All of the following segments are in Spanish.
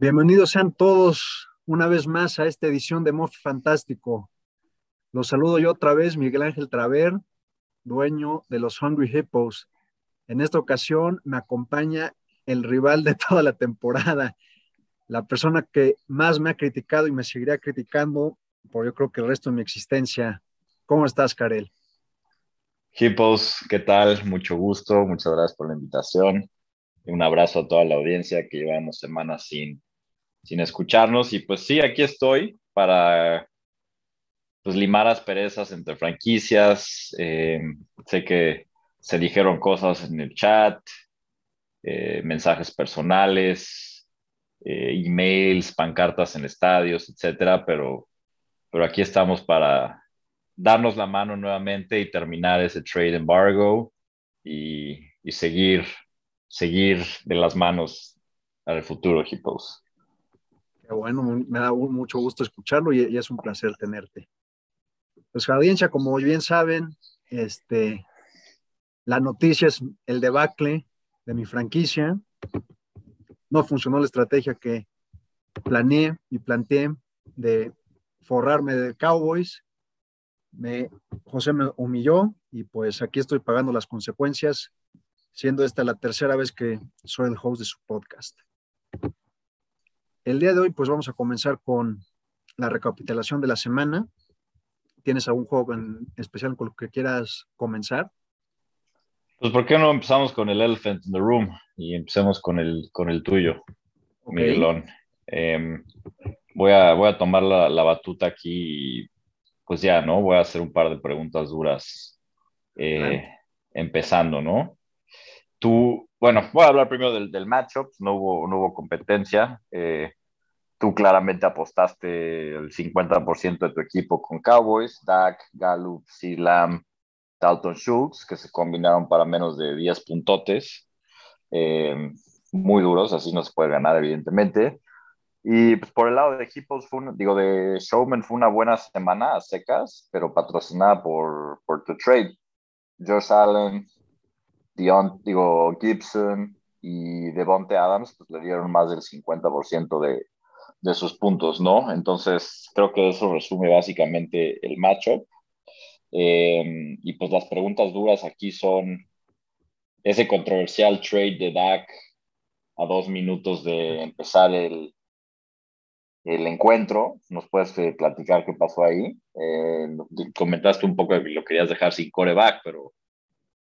Bienvenidos sean todos una vez más a esta edición de Mofi Fantástico. Los saludo yo otra vez, Miguel Ángel Traver, dueño de los Hungry Hippos. En esta ocasión me acompaña el rival de toda la temporada, la persona que más me ha criticado y me seguirá criticando por yo creo que el resto de mi existencia. ¿Cómo estás, Karel? Hippos, ¿qué tal? Mucho gusto, muchas gracias por la invitación. Un abrazo a toda la audiencia que llevamos semanas sin sin escucharnos. Y pues sí, aquí estoy para pues, limar asperezas entre franquicias. Eh, sé que se dijeron cosas en el chat, eh, mensajes personales, eh, emails, pancartas en estadios, etcétera, pero, pero aquí estamos para darnos la mano nuevamente y terminar ese trade embargo y, y seguir, seguir de las manos al futuro, Hippos bueno, me da mucho gusto escucharlo y, es un placer tenerte. Pues audiencia, como bien saben, este, la noticia es el debacle de mi franquicia. No funcionó la estrategia que planeé y planteé de forrarme de Cowboys. Me, José me humilló y pues aquí estoy pagando las consecuencias, siendo esta la tercera vez que soy el host de su podcast. El día de hoy, pues vamos a comenzar con la recapitulación de la semana. ¿Tienes algún juego en especial con lo que quieras comenzar? Pues, ¿por qué no empezamos con el Elephant in the Room y empecemos con el, con el tuyo, Miguelón? Em, voy, a, voy a tomar la, batuta aquí y, pues ya, ¿no? Voy a hacer un par de preguntas duras. Eh, empezando, ¿no? Tú, bueno, voy a hablar primero del, del matchup, no hubo, no hubo competencia. Eh, tú claramente apostaste el 50% de tu equipo con Cowboys, Dak, Gallup. Lamb, Dalton Schultz, que se combinaron para menos de 10 puntotes. Eh, muy duros, así no se puede ganar, evidentemente. Y pues, por el lado de equipos, fue digo, de Showman fue una buena semana a secas, pero patrocinada por, por The Trade. Josh Allen, Dion, digo, Gibson y Devonte Adams, pues le dieron más del 50% de, de sus puntos, ¿no? Entonces, creo que eso resume básicamente el matchup. Eh, y pues las preguntas duras aquí son ese controversial trade de Dak a dos minutos de empezar el, el encuentro. ¿Nos puedes eh, platicar qué pasó ahí? Eh, comentaste un poco que lo querías dejar sin coreback, pero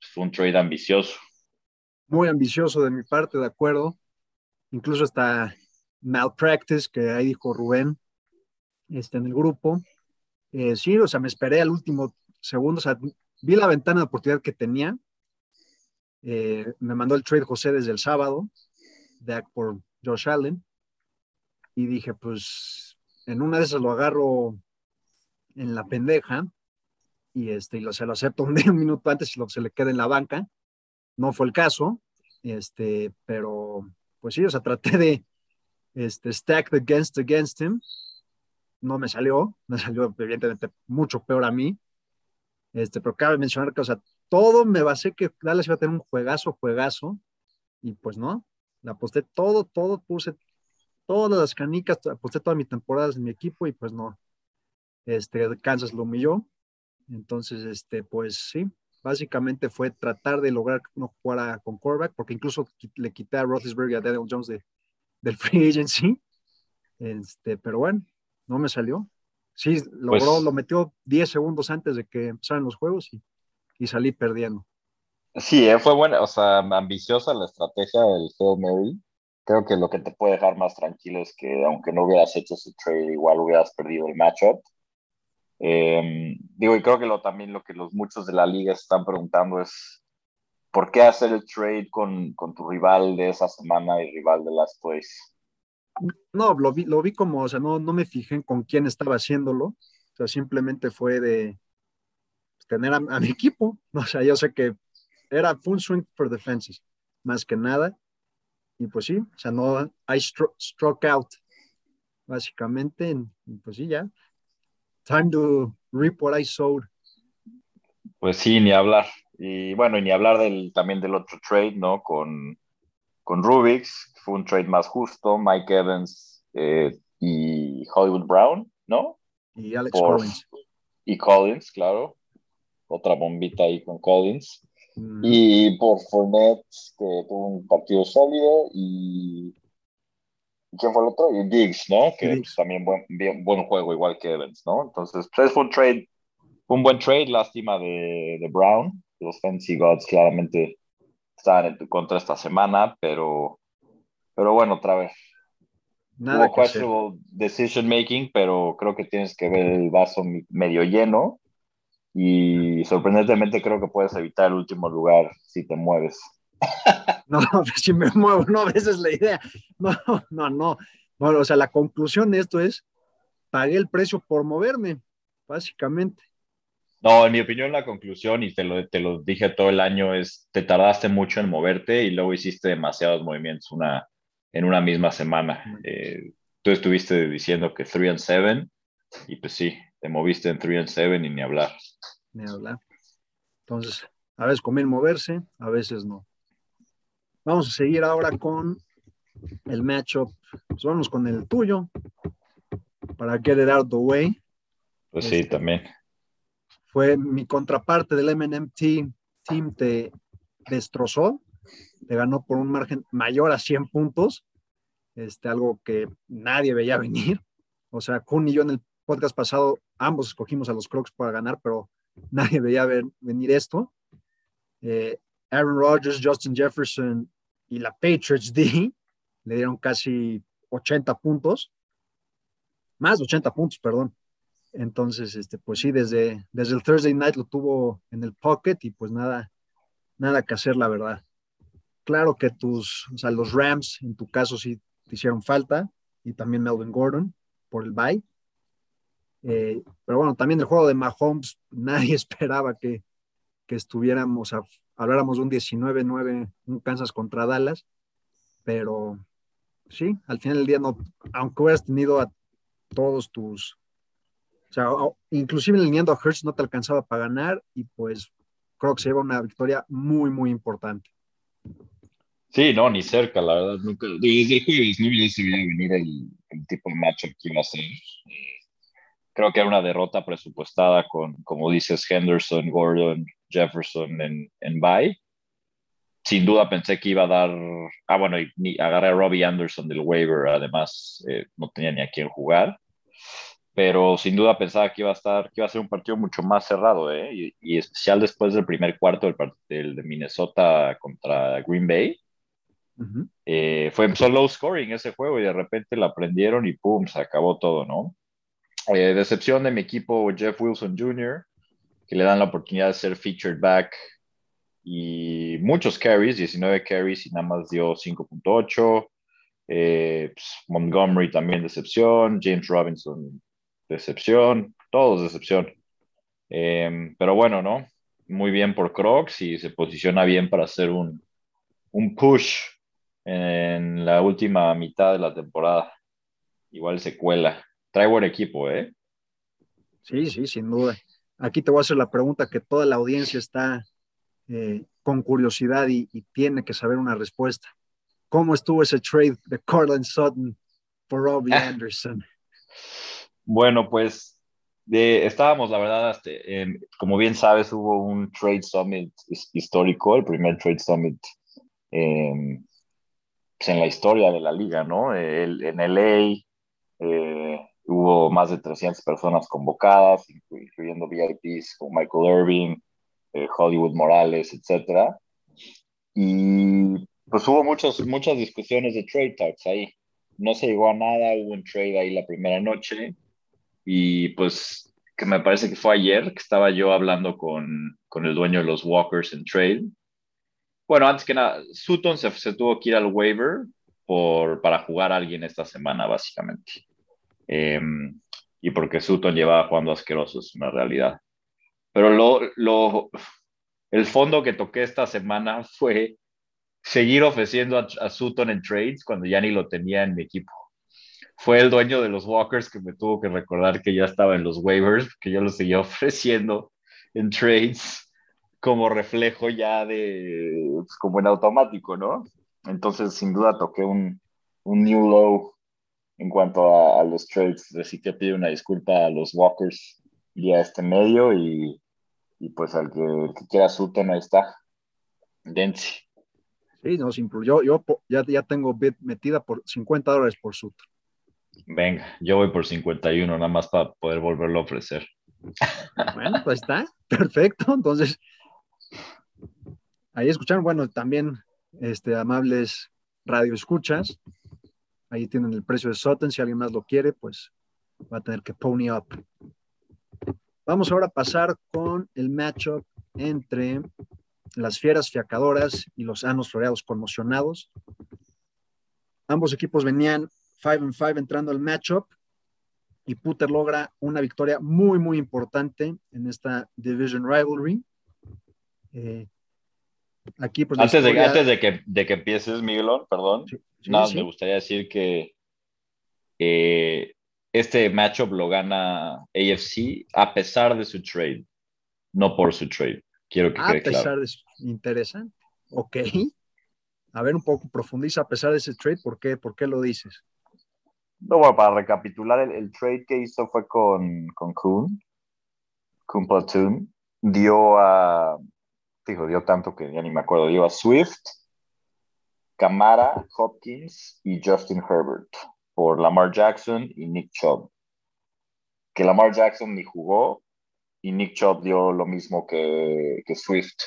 fue un trade ambicioso. Muy ambicioso de mi parte, de acuerdo. Incluso hasta malpractice, que ahí dijo Rubén, este, en el grupo. Eh, sí, o sea, me esperé al último segundo, o sea, vi la ventana de oportunidad que tenía. Eh, me mandó el trade José desde el sábado, de, por Josh Allen, y dije, pues, en una de esas lo agarro en la pendeja, y, este, y lo, se lo acepto un, un minuto antes y lo, se le queda en la banca. No fue el caso, este, pero pues sí, o sea, traté de, este, stacked against against him. No me salió, me salió evidentemente mucho peor a mí. Este, pero cabe mencionar que, o sea, todo me basé que Dallas iba a tener un juegazo, juegazo, y pues no, la aposté todo, todo, puse todas las canicas, aposté todas mis temporadas en mi equipo y pues no, este, Kansas lo humilló. Entonces, este, pues sí, básicamente fue tratar de lograr que uno jugara con quarterback, porque incluso le quité a Roethlisberger y a Daniel Jones de, del free agency. Este, pero bueno, no me salió. Sí, logró, pues lo metió 10 segundos antes de que empezaran los juegos y, y salí perdiendo. Sí, eh, fue buena, o sea, ambiciosa la estrategia del Hail Mary. Creo que lo que te puede dejar más tranquilo es que aunque no hubieras hecho ese trade, igual hubieras perdido el matchup. Eh, digo, y creo que lo, también lo que los muchos de la liga están preguntando es ¿por qué hacer el trade con, con, tu rival de esa semana y rival de las place? No, lo vi, lo vi como, o sea, no, no me fijé con quién estaba haciéndolo, o sea, simplemente fue de tener a, mi equipo, o sea, yo sé que era full swing for defenses, más que nada, y pues sí, o sea, no, I struck out, básicamente, pues sí, ya, time to reap what I sowed. Pues sí, ni hablar. Y bueno, y ni hablar del, también del otro trade, ¿no? Con, con Rubix, fue un trade más justo. Mike Evans eh, y Hollywood Brown, ¿no? Y Alex Collins. Y Collins, claro. Otra bombita ahí con Collins. Mm. Y por Fournette, que tuvo un partido sólido. Y. ¿Quién fue el otro? Y Diggs, ¿no? Que también buen, buen juego, igual que Evans, ¿no? Entonces, pues fue un trade, un buen trade. Lástima de, de Brown. Los Fancy Gods claramente estaban en tu contra esta semana, pero, pero bueno, otra vez. Nada Hubo questionable decision making, pero creo que tienes que ver el vaso medio lleno y sorprendentemente creo que puedes evitar el último lugar si te mueves. No, si me muevo, no, esa es la idea. No, no, no. Bueno, o sea, la conclusión de esto es, pagué el precio por moverme, básicamente. No, en mi opinión, la conclusión, y te lo, te lo dije todo el año, es te tardaste mucho en moverte y luego hiciste demasiados movimientos una, en una misma semana. Eh, tú estuviste diciendo que 3 and 7, y pues sí, te moviste en 3 and 7 y ni hablar. Ni hablar. Entonces, a veces conviene moverse, a veces no. Vamos a seguir ahora con el matchup. Pues vamos con el tuyo para get it out the way. Pues sí, este, también fue mi contraparte del MNMT Team, te destrozó, te ganó por un margen mayor a 100 puntos, este, algo que nadie veía venir. O sea, Kun y yo en el podcast pasado, ambos escogimos a los Crocs para ganar, pero nadie veía venir esto. Eh, Aaron Rodgers, Justin Jefferson y la Patriots D le dieron casi 80 puntos, más de 80 puntos, perdón. Entonces, este, pues sí, desde, desde el Thursday night lo tuvo en el pocket y pues nada, nada que hacer, la verdad. Claro que tus, o sea, los Rams en tu caso sí te hicieron falta y también Melvin Gordon por el bye. Eh, pero bueno, también el juego de Mahomes, nadie esperaba que, que estuviéramos, a, habláramos de un 19-9, un Kansas contra Dallas, pero sí, al final del día, no, aunque hubieras tenido a todos tus, o sea, inclusive alineando a Hertz no te alcanzaba para ganar y pues creo que se lleva una victoria muy, muy importante. Sí, no, ni cerca, la verdad. Nunca, desde el jueves no se venir el, tipo de matchup que iba a ser. Eh, creo que era una derrota presupuestada con, como dices, Henderson, Gordon, Jefferson en, en bye. Sin duda pensé que iba a dar. Ah, bueno, y, agarré a Robbie Anderson del waiver, además eh, no tenía ni a quién jugar pero sin duda pensaba que iba a estar, que iba a ser un partido mucho más cerrado, ¿eh? y, especial después del primer cuarto del, de Minnesota contra Green Bay. Eh, fue solo low scoring ese juego y de repente la prendieron y pum, se acabó todo, ¿no? Eh, decepción de mi equipo Jeff Wilson Jr., que le dan la oportunidad de ser featured back y muchos carries, 19 carries y nada más dio 5.8. Eh, pues, Montgomery también decepción, James Robinson decepción, todos decepción. Em, pero bueno, ¿no? Muy bien por Crocs y se posiciona bien para hacer un, un push en la última mitad de la temporada. Igual se cuela. Trae buen equipo, ¿eh? Sí, sí, sin duda. Aquí te voy a hacer la pregunta que toda la audiencia está eh, con curiosidad y, tiene que saber una respuesta. ¿Cómo estuvo ese trade de Cortland Sutton por Robbie Anderson? Bueno, pues estábamos, la verdad, este, como bien sabes, hubo un Trade Summit histórico, el primer Trade Summit em, pues, en la historia de la liga, ¿no? en LA eh, hubo más de 300 personas convocadas, incluyendo VIPs como Michael Irving, eh, Hollywood Morales, etc. Y pues hubo muchos, muchas discusiones de trade talks ahí. No se llegó a nada, hubo un trade ahí la primera noche y pues que me parece que fue ayer que estaba yo hablando con, con el dueño de los Walkers en trade. Bueno, antes que nada, Sutton se, se tuvo que ir al waiver por, para jugar a alguien esta semana, básicamente. Em, y porque Sutton llevaba jugando asqueroso, es una realidad. Pero lo, lo, el fondo que toqué esta semana fue seguir ofreciendo a, Sutton en trades cuando ya ni lo tenía en mi equipo fue el dueño de los Walkers que me tuvo que recordar que ya estaba en los waivers, que yo lo seguía ofreciendo en trades como reflejo ya de, pues, como en automático, ¿no? entonces, sin duda, toqué un, un new low en cuanto a, los trades. Así que pido una disculpa a los Walkers y a este medio y, y pues al que, quiera Sutton, ahí está. Densi. Sí, no, sin Yo, yo ya, ya tengo bid metida por 50 dólares por Sutton. Venga, yo voy por 51, nada más para poder volverlo a ofrecer. Bueno, pues está, perfecto. Entonces, ahí escucharon, bueno, también este, amables radio escuchas. Ahí tienen el precio de Sutton. Si alguien más lo quiere, pues va a tener que pony up. Vamos ahora a pasar con el matchup entre las fieras fiacadoras y los anos floreados conmocionados. Ambos equipos venían 5 and 5 entrando al matchup y Puter logra una victoria muy, muy importante en esta Division Rivalry. Eh, aquí, pues, antes, de, antes de, que, de que empieces, Miguelón, perdón, nada, me gustaría decir que eh, este matchup lo gana AFC a pesar de su trade, no por su trade. Quiero que a pesar de su... Interesante. Ok. A ver, un poco profundiza a pesar de ese trade, ¿por qué, ¿Por qué lo dices? No, bueno, para recapitular, el, trade que hizo fue con, con Kuhn, Kuhn Platoon. Dio a, fijo, dio tanto que ya ni me acuerdo, dio a Swift, Camara, Hopkins y Justin Herbert por Lamar Jackson y Nick Chubb. Que Lamar Jackson ni jugó y Nick Chubb dio lo mismo que, Swift.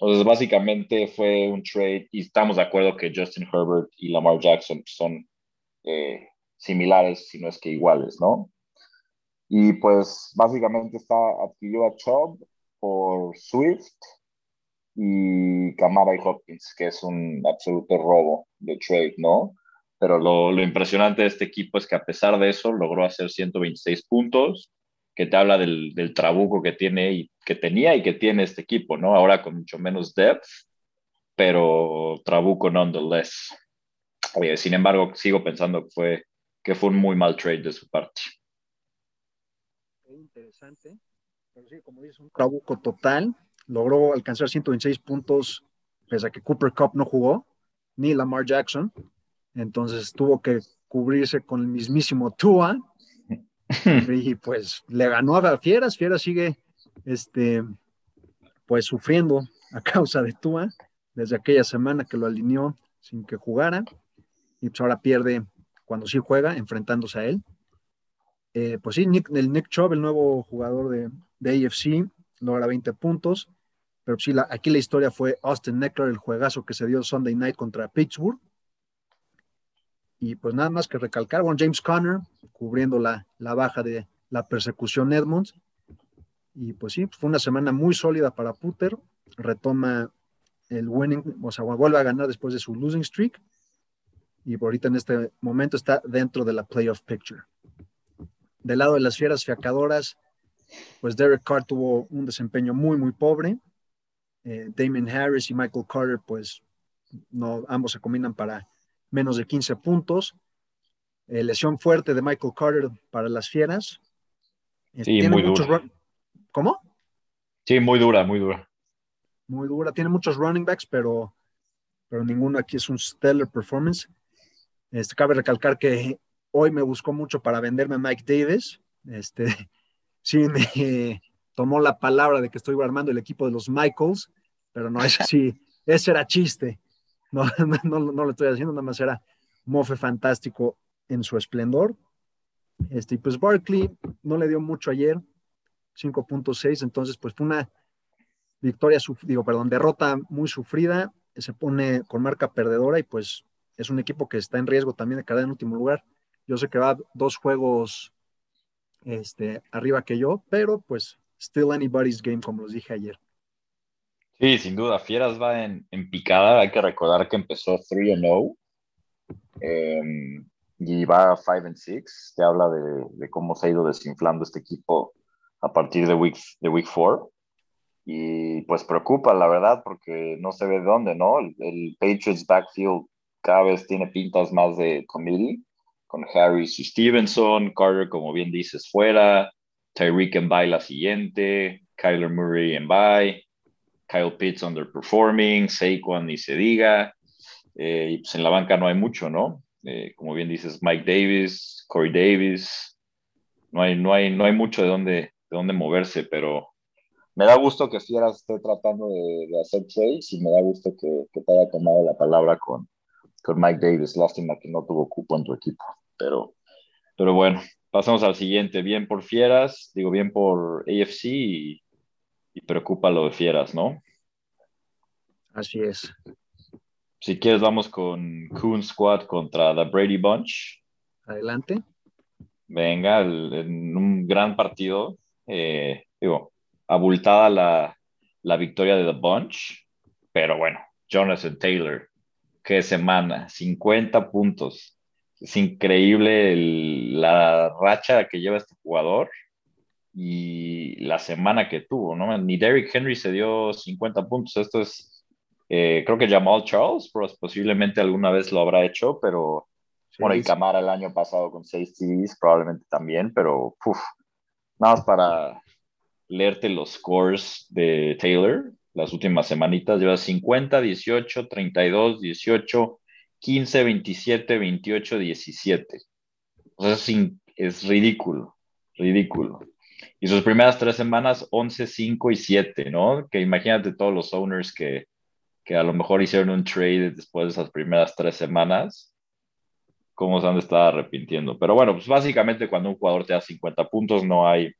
Entonces, básicamente fue un trade y estamos de acuerdo que Justin Herbert y Lamar Jackson son eh, similares, si no es que iguales, ¿no? Y pues básicamente está, adquirió a Chubb por Swift y Camara y Hopkins, que es un absoluto robo de trade, ¿no? Pero lo, lo, impresionante de este equipo es que a pesar de eso logró hacer 126 puntos, que te habla del, del trabuco que tiene y que tenía y que tiene este equipo, ¿no? Ahora con mucho menos depth, pero trabuco nonetheless. sin embargo, sigo pensando que fue que fue un muy mal trade de su parte. Interesante. Pero sí, como dices, un trabuco total. Logró alcanzar 126 puntos, pese a que Cooper Cup no jugó, ni Lamar Jackson. Entonces tuvo que cubrirse con el mismísimo Tua. y pues le ganó a Fieras. Fieras sigue este, pues sufriendo a causa de Tua desde aquella semana que lo alineó sin que jugara. Y pues ahora pierde cuando sí juega, enfrentándose a él. Eh, pues sí, el Nick Chubb, el nuevo jugador de, de AFC, logra 20 puntos. Pero sí, aquí la historia fue Austin Neckler, el juegazo que se dio Sunday night contra Pittsburgh. Y pues nada más que recalcar, bueno, James Conner cubriendo la, la baja de la persecución Edmonds. Y pues sí, fue una semana muy sólida para Puter. Retoma el winning, o sea, vuelve a ganar después de su losing streak y ahorita en este momento está dentro de la playoff picture. Del lado de las fieras fiacadoras, pues Derek Carr tuvo un desempeño muy, muy pobre. Eh, Damon Harris y Michael Carter, pues no, ambos se combinan para menos de 15 puntos. Eh, lesión fuerte de Michael Carter para las fieras. Eh, sí, muy dura. ¿Cómo? Sí, muy dura, muy dura. Muy dura. Tiene muchos running backs, pero, pero ninguno aquí es un stellar performance. Este, cabe recalcar que hoy me buscó mucho para venderme a Mike Davis. Este, sí me tomó la palabra de que estoy armando el equipo de los Michaels, pero no, ese sí, ese era chiste. No, no, no, lo estoy haciendo, nada más era mofe fantástico en su esplendor. Este, pues Barkley no le dio mucho ayer, 5.6, entonces pues fue una victoria, digo, perdón, derrota muy sufrida, se pone con marca perdedora y pues es un equipo que está en riesgo también de quedar en último lugar. Yo sé que va dos juegos este, arriba que yo, pero pues still anybody's game, como los dije ayer. Sí, sin duda. Fieras va en, picada. Hay que recordar que empezó 3-0 em, y va 5-6. Te habla de, cómo se ha ido desinflando este equipo a partir de week, de week 4. Y pues preocupa, la verdad, porque no se ve de dónde, ¿no? el Patriots backfield cada vez tiene pintas más de committee, con Harris y Stevenson, Carter, como bien dices, fuera, Tyreek en bye la siguiente, Kyler Murray en bye, Kyle Pitts underperforming, Saquon ni se diga. eh, y pues en la banca no hay mucho, ¿no? Eh, como bien dices, Mike Davis, Corey Davis, no hay, no hay, no hay mucho de dónde, de dónde moverse, pero me da gusto que Fieras esté tratando de, hacer trades y me da gusto que, que, te haya tomado la palabra con, con Mike Davis. Lástima que no tuvo cupo en tu equipo, pero, pero bueno, pasamos al siguiente. Bien por Fieras, digo bien por AFC y, y preocupa lo de Fieras, ¿no? Así es. Si quieres, vamos con Coon Squad contra The Brady Bunch. Adelante. Venga, en un gran partido. Eh, digo, abultada la, la victoria de The Bunch, pero bueno, Jonathan Taylor, qué semana, 50 puntos. Es increíble la racha que lleva este jugador y la semana que tuvo, ¿no? Ni Derrick Henry se dio 50 puntos. Esto es eh, creo que Jamal Charles posiblemente alguna vez lo habrá hecho, pero bueno, y Camara el año pasado con 6 TVs probablemente también, pero nada más para leerte los scores de Taylor las últimas semanitas, lleva 50, 18, 32, 18, 15, 27, 28, 17. O sea, es, es ridículo, ridículo. Y sus primeras tres semanas, 11, 5 y 7, ¿no? Que imagínate todos los owners que, que a lo mejor hicieron un trade después de esas primeras tres semanas, cómo se han de estar arrepintiendo. Pero bueno, pues básicamente cuando un jugador te da 50 puntos no hay,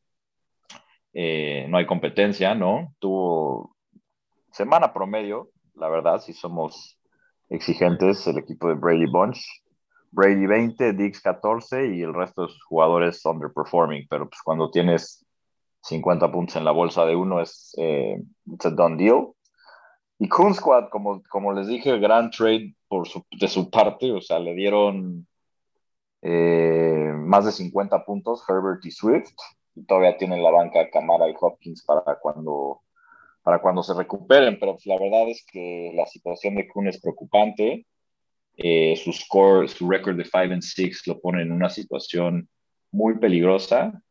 eh, no hay competencia, ¿no? Tuvo semana promedio, la verdad, si somos exigentes, el equipo de Brady Bunch. Brady 20, Dix 14 y el resto de sus jugadores underperforming, pero pues cuando tienes 50 puntos en la bolsa de uno es eh, it's a done deal. Y Coon Squad, como, como les dije, gran trade por de su parte, o sea, le dieron eh, más de 50 puntos Herbert y Swift, y todavía tienen la banca Camara y Hopkins para cuando, para cuando se recuperen, pero la verdad es que la situación de Kuhn es preocupante. Eh, su score, su récord de 5 and 6 lo pone en una situación muy peligrosa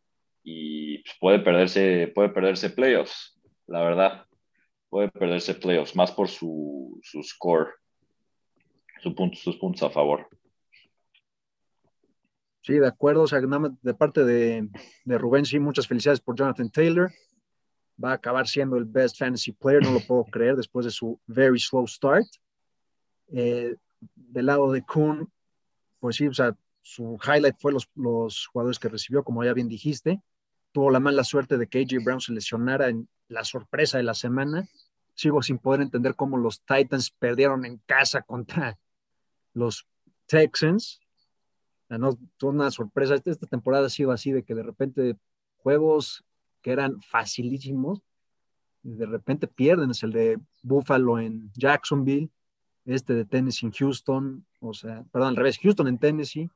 y pues, puede perderse, puede perderse playoffs, la verdad puede perderse playoffs, más por su, su score, su punto, sus puntos a favor. Sí, de acuerdo. O sea, de parte de, de Rubén, sí, muchas felicidades por Jonathan Taylor. Va a acabar siendo el best fantasy player, no lo puedo creer, después de su very slow start. Eh, del lado de Kuhn, pues sí, o sea, su highlight fue los, los jugadores que recibió, como ya bien dijiste. Tuvo la mala suerte de que AJ Brown se lesionara en la sorpresa de la semana sigo sin poder entender cómo los Titans perdieron en casa contra los Texans. No, una sorpresa. Esta, esta temporada ha sido así de que de repente juegos que eran facilísimos, de repente pierden. Es el de Buffalo en Jacksonville, este de Tennessee en Houston, o sea, perdón, al revés, Houston en Tennessee,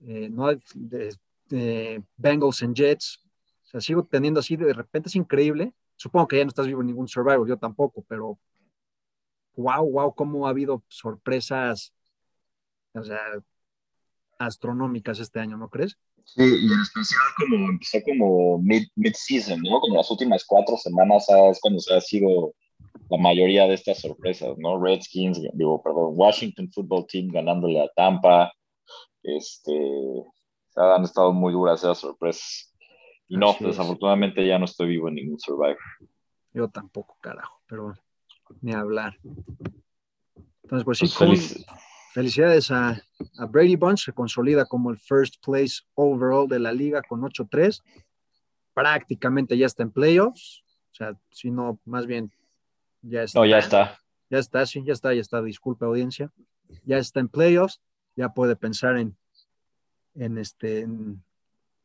eh, no, de, Bengals en Jets. O sea, sigo teniendo así, de repente es increíble Supongo que ya no estás vivo en ningún survival, yo tampoco, pero wow, wow, cómo ha habido sorpresas, o sea, astronómicas este año, ¿no crees? Sí, y en especial como empezó como mid-season, ¿no? Como las últimas cuatro semanas es cuando se ha sido la mayoría de estas sorpresas, ¿no? Redskins, digo, perdón, Washington Football Team ganándole a Tampa, este, han estado muy duras esas sorpresas. Y no, desafortunadamente ya no estoy vivo en ningún Survivor. Yo tampoco, carajo, pero ni hablar. Entonces, pues sí, pues felicidades a, Brady Bunch, se consolida como el first place overall de la liga con 8-3. Prácticamente ya está en playoffs. O sea, si no, más bien ya está. No, ya está. Ya está, sí, ya está, ya está. Disculpe, audiencia. Ya está en playoffs. Ya puede pensar en, en este,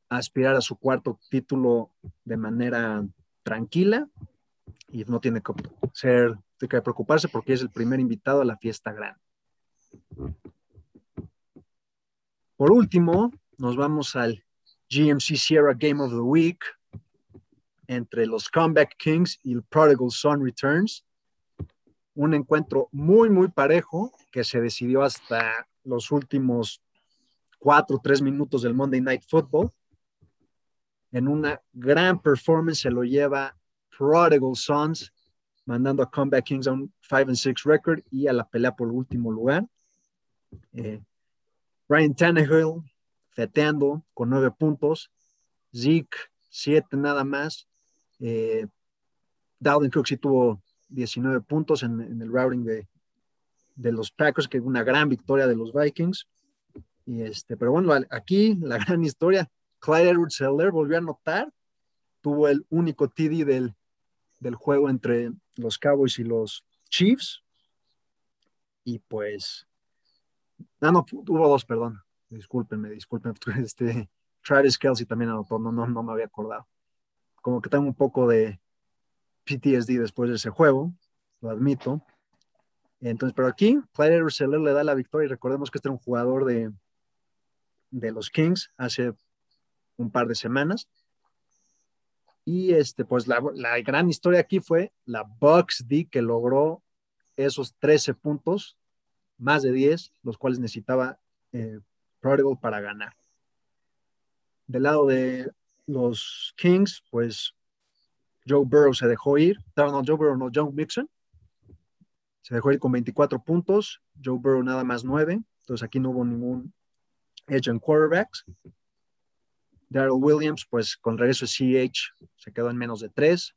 aspirar a su cuarto título de manera tranquila y no tiene que ser, que preocuparse porque es el primer invitado a la fiesta grande. Por último, nos vamos al GMC Sierra Game of the Week entre los Comeback Kings y el Prodigal Son Returns. Un encuentro muy, muy parejo que se decidió hasta los últimos cuatro o tres minutos del Monday Night Football en una gran performance se lo lleva Prodigal Sons, mandando a Comeback Kings a un 5 and 6 record y a la pelea por último lugar. Eh, Ryan Tannehill feteando con 9 puntos. Zeke, 7 nada más. Eh, Dalvin Cook sí tuvo 19 puntos en, el routing de, de, los Packers, que una gran victoria de los Vikings. Y este, pero bueno, aquí la gran historia, Clyde Edwards Heller volvió a anotar, tuvo el único TD del, del juego entre los Cowboys y los Chiefs. Y pues, no, no, hubo dos, perdón, discúlpenme, discúlpenme, este, Travis Kelsey también anotó, no, no, no me había acordado. Como que tengo un poco de PTSD después de ese juego, lo admito. Entonces, pero aquí, Clyde Edwards le da la victoria y recordemos que este era un jugador de, de los Kings hace un par de semanas. Y este, pues la, gran historia aquí fue la Bucks D que logró esos 13 puntos, más de 10, los cuales necesitaba eh, Prodigal para ganar. Del lado de los Kings, pues Joe Burrow se dejó ir. No, Joe Burrow, no, John Mixon. Se dejó ir con 24 puntos. Joe Burrow nada más 9. Entonces aquí no hubo ningún edge en quarterbacks. Daryl Williams, pues con regreso de CH, se quedó en menos de 3.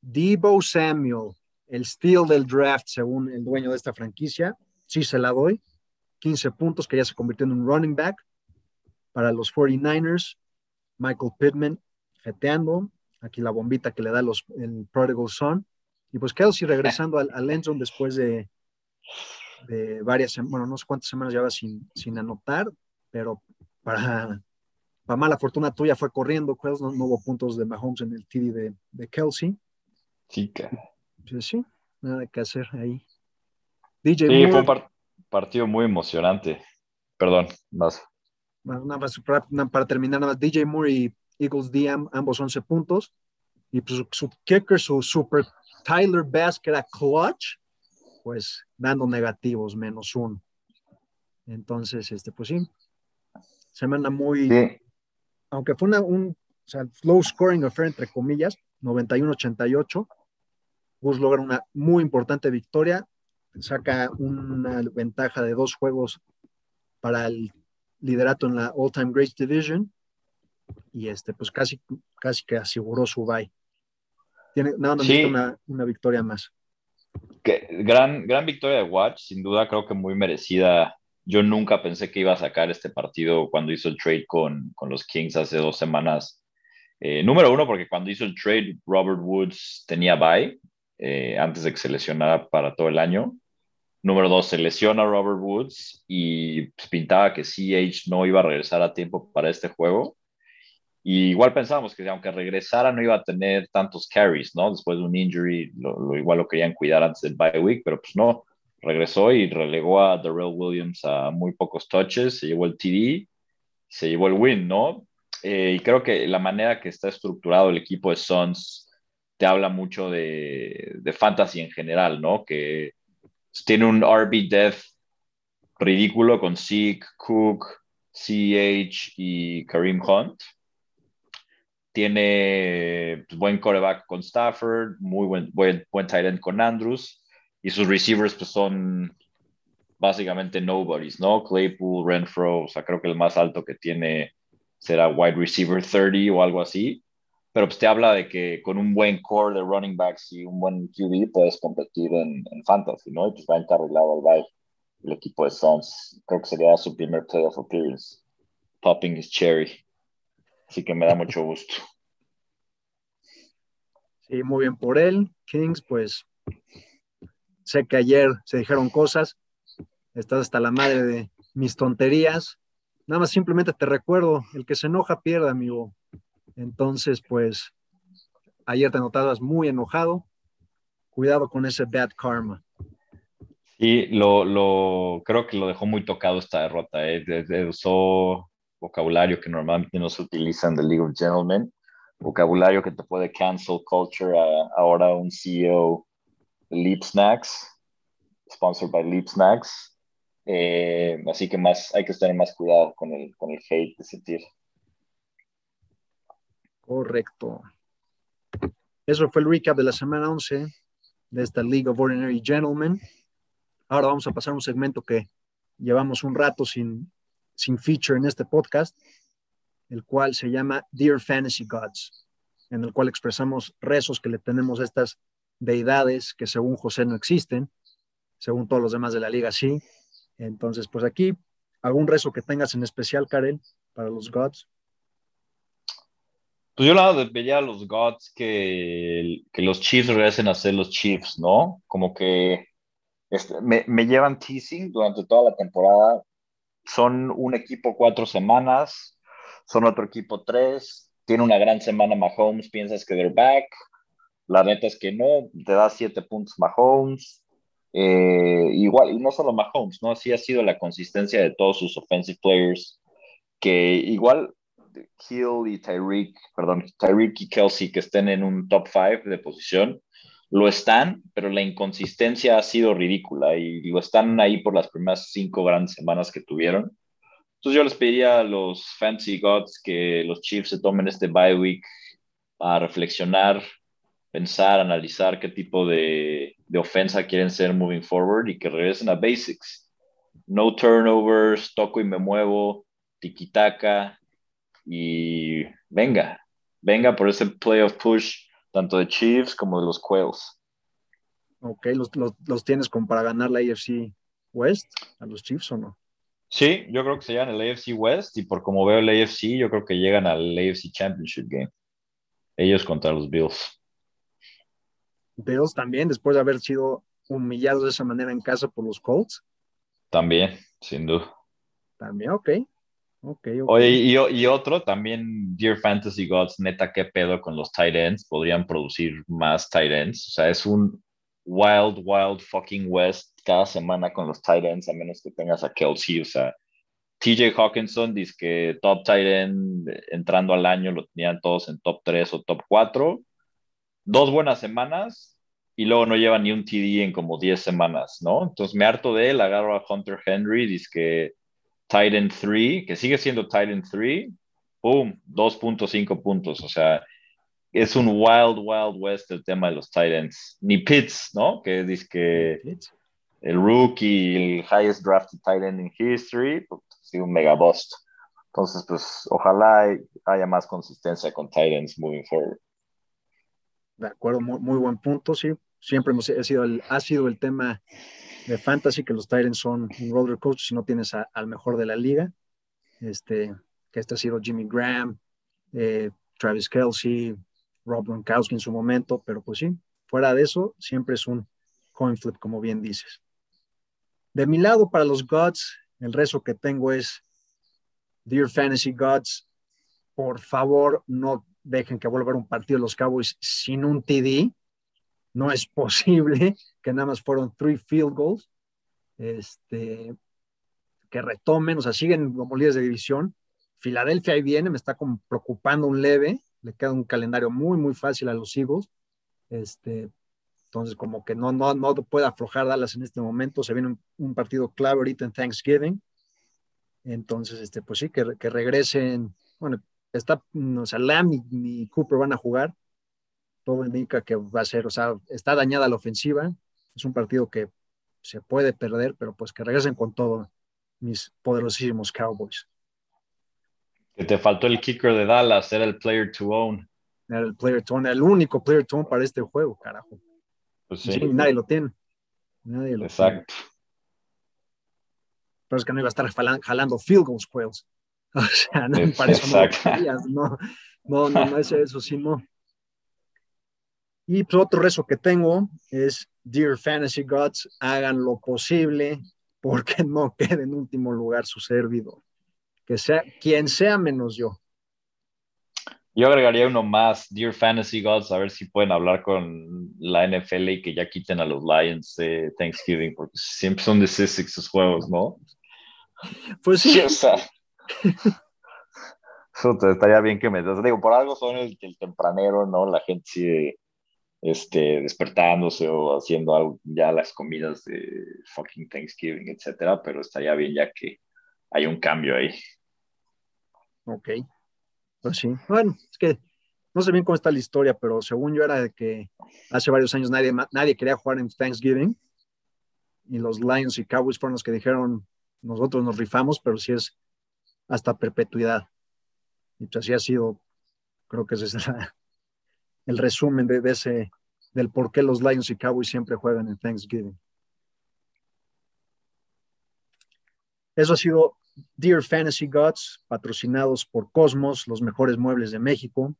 Debo Samuel, el steal del draft, según el dueño de esta franquicia, sí se la doy. 15 puntos, que ya se convirtió en un running back para los 49ers. Michael Pittman, feteando, aquí la bombita que le da los, el Prodigal Son. Y pues Kelsey regresando al, al endzone después de, de varias, bueno, no sé cuántas semanas lleva sin, sin anotar, pero para, para mala fortuna tuya fue corriendo, pues, no, hubo puntos de Mahomes en el TD de, de Kelsey. Chica. Pues sí, nada que hacer ahí. DJ sí, fue un partido muy emocionante. Perdón, más. nada más para, terminar, nada más, DJ Moore y Eagles D, ambos 11 puntos. Y pues su, kicker, su super Tyler Bass, que era clutch, pues dando negativos, menos uno. Entonces, este, pues sí, semana muy, aunque fue una, un o sea, low scoring affair, entre comillas, 91-88, Bus logra una muy importante victoria, saca una ventaja de dos juegos para el liderato en la All-Time Great Division y este, pues casi, casi que aseguró su bye. Tiene, nada una, una, victoria más. Que, gran, gran victoria de Watch, sin duda creo que muy merecida. Yo nunca pensé que iba a sacar este partido cuando hizo el trade con, con los Kings hace dos semanas. Eh, número uno, porque cuando hizo el trade, Robert Woods tenía bye eh, antes de que se lesionara para todo el año. Número dos, se lesiona Robert Woods y pues, pintaba que CH no iba a regresar a tiempo para este juego. Y igual pensábamos que aunque regresara no iba a tener tantos carries, ¿no? Después de un injury, lo, igual lo querían cuidar antes del bye week, pero pues no, regresó y relegó a Darrell Williams a muy pocos touches, se llevó el TD, se llevó el win, ¿no? Eh, y creo que la manera que está estructurado el equipo de Suns te habla mucho de, de fantasy en general, ¿no? Que tiene un RB depth ridículo con Zeke, Cook, CH y Kareem Hunt tiene pues, buen coreback con Stafford, muy buen, buen, buen tight end con Andrews, y sus receivers pues son básicamente nobodies, ¿no? Claypool, Renfro, o sea, creo que el más alto que tiene será wide receiver 30 o algo así, pero pues te habla de que con un buen core de running backs y un buen QB puedes competir en, en fantasy, ¿no? Y pues va encarrilado al el equipo de Suns. Creo que sería su primer playoff appearance. Popping his cherry. Así que me da mucho gusto. Sí, muy bien por él. Kings, pues sé que ayer se dijeron cosas. Estás hasta la madre de mis tonterías. Nada más simplemente te recuerdo, el que se enoja pierde, amigo. Entonces, pues, ayer te notabas muy enojado. Cuidado con ese bad karma. Sí, lo, lo creo que lo dejó muy tocado esta derrota. ¿eh? usó vocabulario que normalmente no se utiliza en The League of Gentlemen, vocabulario que te puede cancel culture ahora un CEO de Leap Snacks, sponsored by Leap Snacks. Eh, así que más, hay que tener más cuidado con el, con el hate de sentir. Correcto. Eso fue el recap de la semana 11. de esta League of Ordinary Gentlemen. Ahora vamos a pasar a un segmento que llevamos un rato sin, sin feature en este podcast, el cual se llama Dear Fantasy Gods, en el cual expresamos rezos que le tenemos a estas deidades que según José no existen, según todos los demás de la liga sí. Entonces, pues aquí, algún rezo que tengas en especial, Karel, para los Gods. Pues yo nada veía a los Gods que, que los Chiefs regresen a ser los Chiefs, ¿no? Como que este, me, me, llevan teasing durante toda la temporada. Son un equipo cuatro semanas, son otro equipo tres. Tiene una gran semana Mahomes, piensas que they're back. La neta es que no, te da siete puntos Mahomes. Eh, igual, y no solo Mahomes, ¿no? Así ha sido la consistencia de todos sus offensive players, que igual Hill y Tyreek, perdón, Tyreek y Kelsey que estén en un top 5 de posición, lo están, pero la inconsistencia ha sido ridícula y lo están ahí por las primeras cinco grandes semanas que tuvieron. Entonces yo les pediría a los Fancy Gods que los Chiefs se tomen este bye week a reflexionar, pensar, analizar qué tipo de, de ofensa quieren ser moving forward y que regresen a basics. No turnovers, toco y me muevo, tiki-taka, y venga, venga por ese playoff push tanto de Chiefs como de los Quails. Ok, ¿los, los, tienes como para ganar la AFC West a los Chiefs o no? Sí, yo creo que se llegan al AFC West y por como veo el AFC, yo creo que llegan al AFC Championship Game. Ellos contra los Bills. Bills también, después de haber sido humillados de esa manera en casa por los Colts. También, sin duda. También, ok. Oye, y, otro también, Dear Fantasy Gods, neta, qué pedo con los tight ends. Podrían producir más tight ends. O sea, es un wild, wild fucking West cada semana con los tight ends, a menos que tengas a Kelsey. O sea, TJ Hawkinson dice que top tight end entrando al año lo tenían todos en top 3 o top 4. Dos buenas semanas y luego no lleva ni un TD en como 10 semanas, ¿no? Entonces me harto de él, agarro a Hunter Henry, dice que Titan 3, que sigue siendo Titan 3, boom, 2.5 puntos. O sea, es un wild, wild west el tema de los Titans. Ni Pitts, ¿no? Que dice que el rookie, el highest drafted Titan in history, pues, sido un mega bust. Entonces, pues, ojalá haya más consistencia con Titans moving forward. De acuerdo, muy, buen punto, sí. Siempre hemos, sido el, ha sido el tema de fantasy, que los Titans son un roller coach si no tienes al mejor de la liga. Este, que este ha sido Jimmy Graham, eh, Travis Kelsey, Rob Gronkowski en su momento, pero pues sí, fuera de eso, siempre es un coin flip, como bien dices. De mi lado, para los Gods, el rezo que tengo es, Dear Fantasy Gods, por favor, no dejen que vuelva a un partido los Cowboys sin un TD no es posible, que nada más fueron three field goals, este, que retomen, o sea, siguen como líderes de división. Filadelfia ahí viene, me está como preocupando un leve, le queda un calendario muy, muy fácil a los Eagles. Este, entonces, como que no, no, no puede aflojar Dallas en este momento. Se viene un, partido clave ahorita en Thanksgiving. Entonces, este, pues sí, que, que regresen. Bueno, está, o sea, Lamb y Cooper van a jugar todo indica que va a ser, o sea, está dañada la ofensiva, es un partido que se puede perder, pero pues que regresen con todo mis poderosísimos Cowboys. Que te faltó el kicker de Dallas, era el player to own. Era el player to own, el único player to own para este juego, carajo. Pues sí. nadie lo tiene. Nadie lo Exacto. Pero es que no iba a estar jalando field goals, juegos. O sea, no, para eso no, no, no, no, eso, eso sí no. Y pues, otro rezo que tengo es, Dear Fantasy Gods, hagan lo posible porque no quede en último lugar su servidor. Que sea quien sea menos yo. Yo agregaría uno más, Dear Fantasy Gods, a ver si pueden hablar con la NFL y que ya quiten a los Lions de Thanksgiving, porque siempre son de Sussex sus juegos, ¿no? Pues sí. estaría bien que me... Digo, por algo son el, el tempranero, ¿no? La gente sí este, despertándose o haciendo algo, ya las comidas de fucking Thanksgiving, etcétera, pero estaría bien ya que hay un cambio ahí. Ok. Pues sí. Bueno, es que no sé bien cómo está la historia, pero según yo era de que hace varios años nadie, nadie quería jugar en Thanksgiving y los Lions y Cowboys fueron los que dijeron, nosotros nos rifamos, pero sí es hasta perpetuidad. Y pues así ha sido, creo que ese es el resumen de, de, ese, del por qué los Lions y Cowboys siempre juegan en Thanksgiving. Eso ha sido Dear Fantasy Gods, patrocinados por Cosmos, los mejores muebles de México.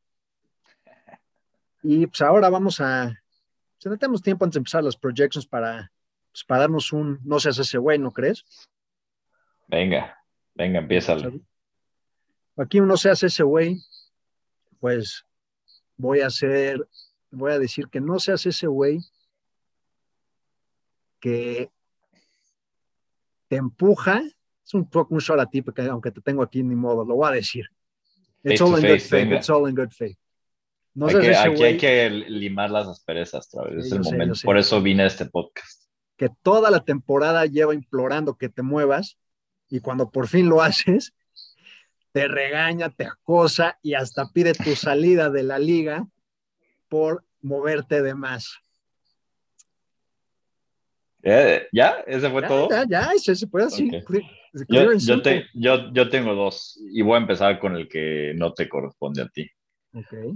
Y pues ahora vamos a, si no tenemos tiempo antes de empezar las projections para, pues, para darnos un, no seas ese güey, ¿no crees? Venga, venga, empieza. Aquí un no seas ese güey, pues voy a hacer, voy a decir que no seas ese güey que te empuja es un poco un shot a ti, porque aunque te tengo aquí ni modo, lo voy a decir. It's all in good faith. It's all in good faith. No hay que, aquí hay que limar las asperezas, es el momento. Por eso vine a este podcast. Que toda la temporada lleva implorando que te muevas y cuando por fin lo haces, te regaña, te acosa y hasta pide tu salida de la liga por moverte de más. ¿Ya? ¿Ese fue todo? Ya, ya, se puede así. Yo, yo, te, yo, yo, tengo dos y voy a empezar con el que no te corresponde a ti. Okay.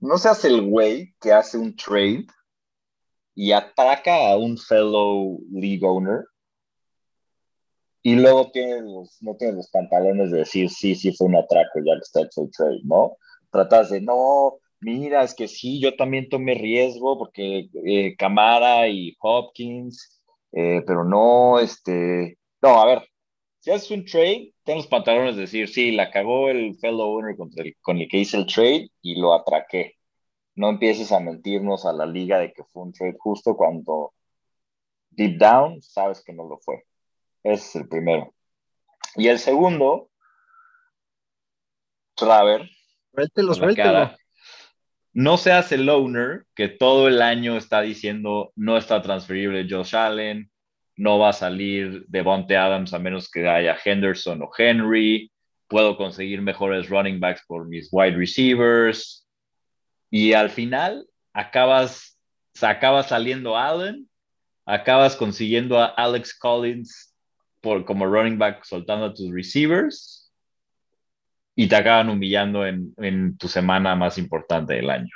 No seas el güey que hace un trade y ataca a un fellow league owner y luego tiene no tiene los pantalones de decir sí, sí fue un atraco ya que está hecho el trade, ¿no? Tratas de no, mira, es que sí, yo también tomé riesgo porque eh, Camara y Hopkins, eh, pero no, este, no, a ver, si haces un trade, ten los pantalones de decir, sí, la cagó el fellow owner contra el, con el que hice el trade y lo atraqué. No empieces a mentirnos a la liga de que fue un trade justo cuando deep down sabes que no lo fue. Ese es el primero. Y el segundo, Traver. Suéltelo, suéltelo. No seas el owner que todo el año está diciendo no está transferible Josh Allen, no va a salir Devonte Adams a menos que haya Henderson o Henry, puedo conseguir mejores running backs por mis wide receivers, y al final acabas, acaba saliendo Allen, acabas consiguiendo a Alex Collins por, como running back soltando a tus receivers, y te acaban humillando en, en tu semana más importante del año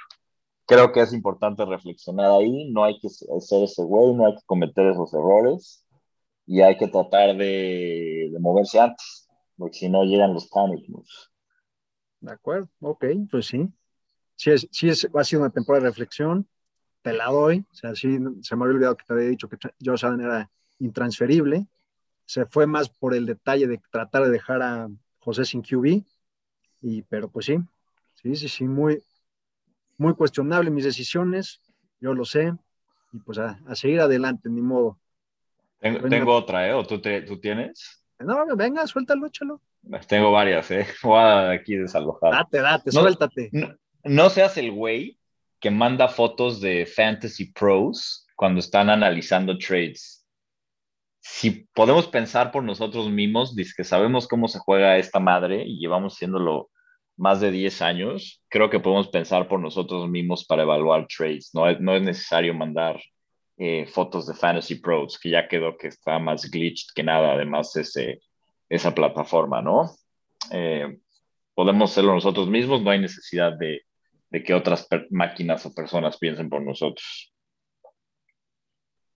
creo que es importante reflexionar ahí, no hay que ser ese güey, no hay que cometer esos errores y hay que tratar de, moverse antes, porque si no llegan los pánicos. De acuerdo, ok, pues sí. Sí, es, sí es, ha sido una temporada de reflexión, te la doy, o sea, sí, se me había olvidado que te había dicho que Josh Allen era intransferible, se fue más por el detalle de tratar de dejar a José sin QB, y, pero pues sí, sí, sí, sí, muy, muy cuestionable mis decisiones, yo lo sé, y pues a, seguir adelante, ni modo. Tengo, otra, ¿eh? ¿O tú, tú tienes? No, venga, suéltalo, échalo. Tengo varias, ¿eh? Voy a aquí desalojar. Date, date, suéltate. No, seas el güey que manda fotos de Fantasy Pros cuando están analizando trades. Si podemos pensar por nosotros mismos, que sabemos cómo se juega esta madre y llevamos haciéndolo más de 10 años, creo que podemos pensar por nosotros mismos para evaluar trades. No es, necesario mandar eh, fotos de Fantasy Pros, que ya quedó que está más glitched que nada, además ese, esa plataforma, ¿no? Eh, podemos hacerlo nosotros mismos, no hay necesidad de que otras máquinas o personas piensen por nosotros.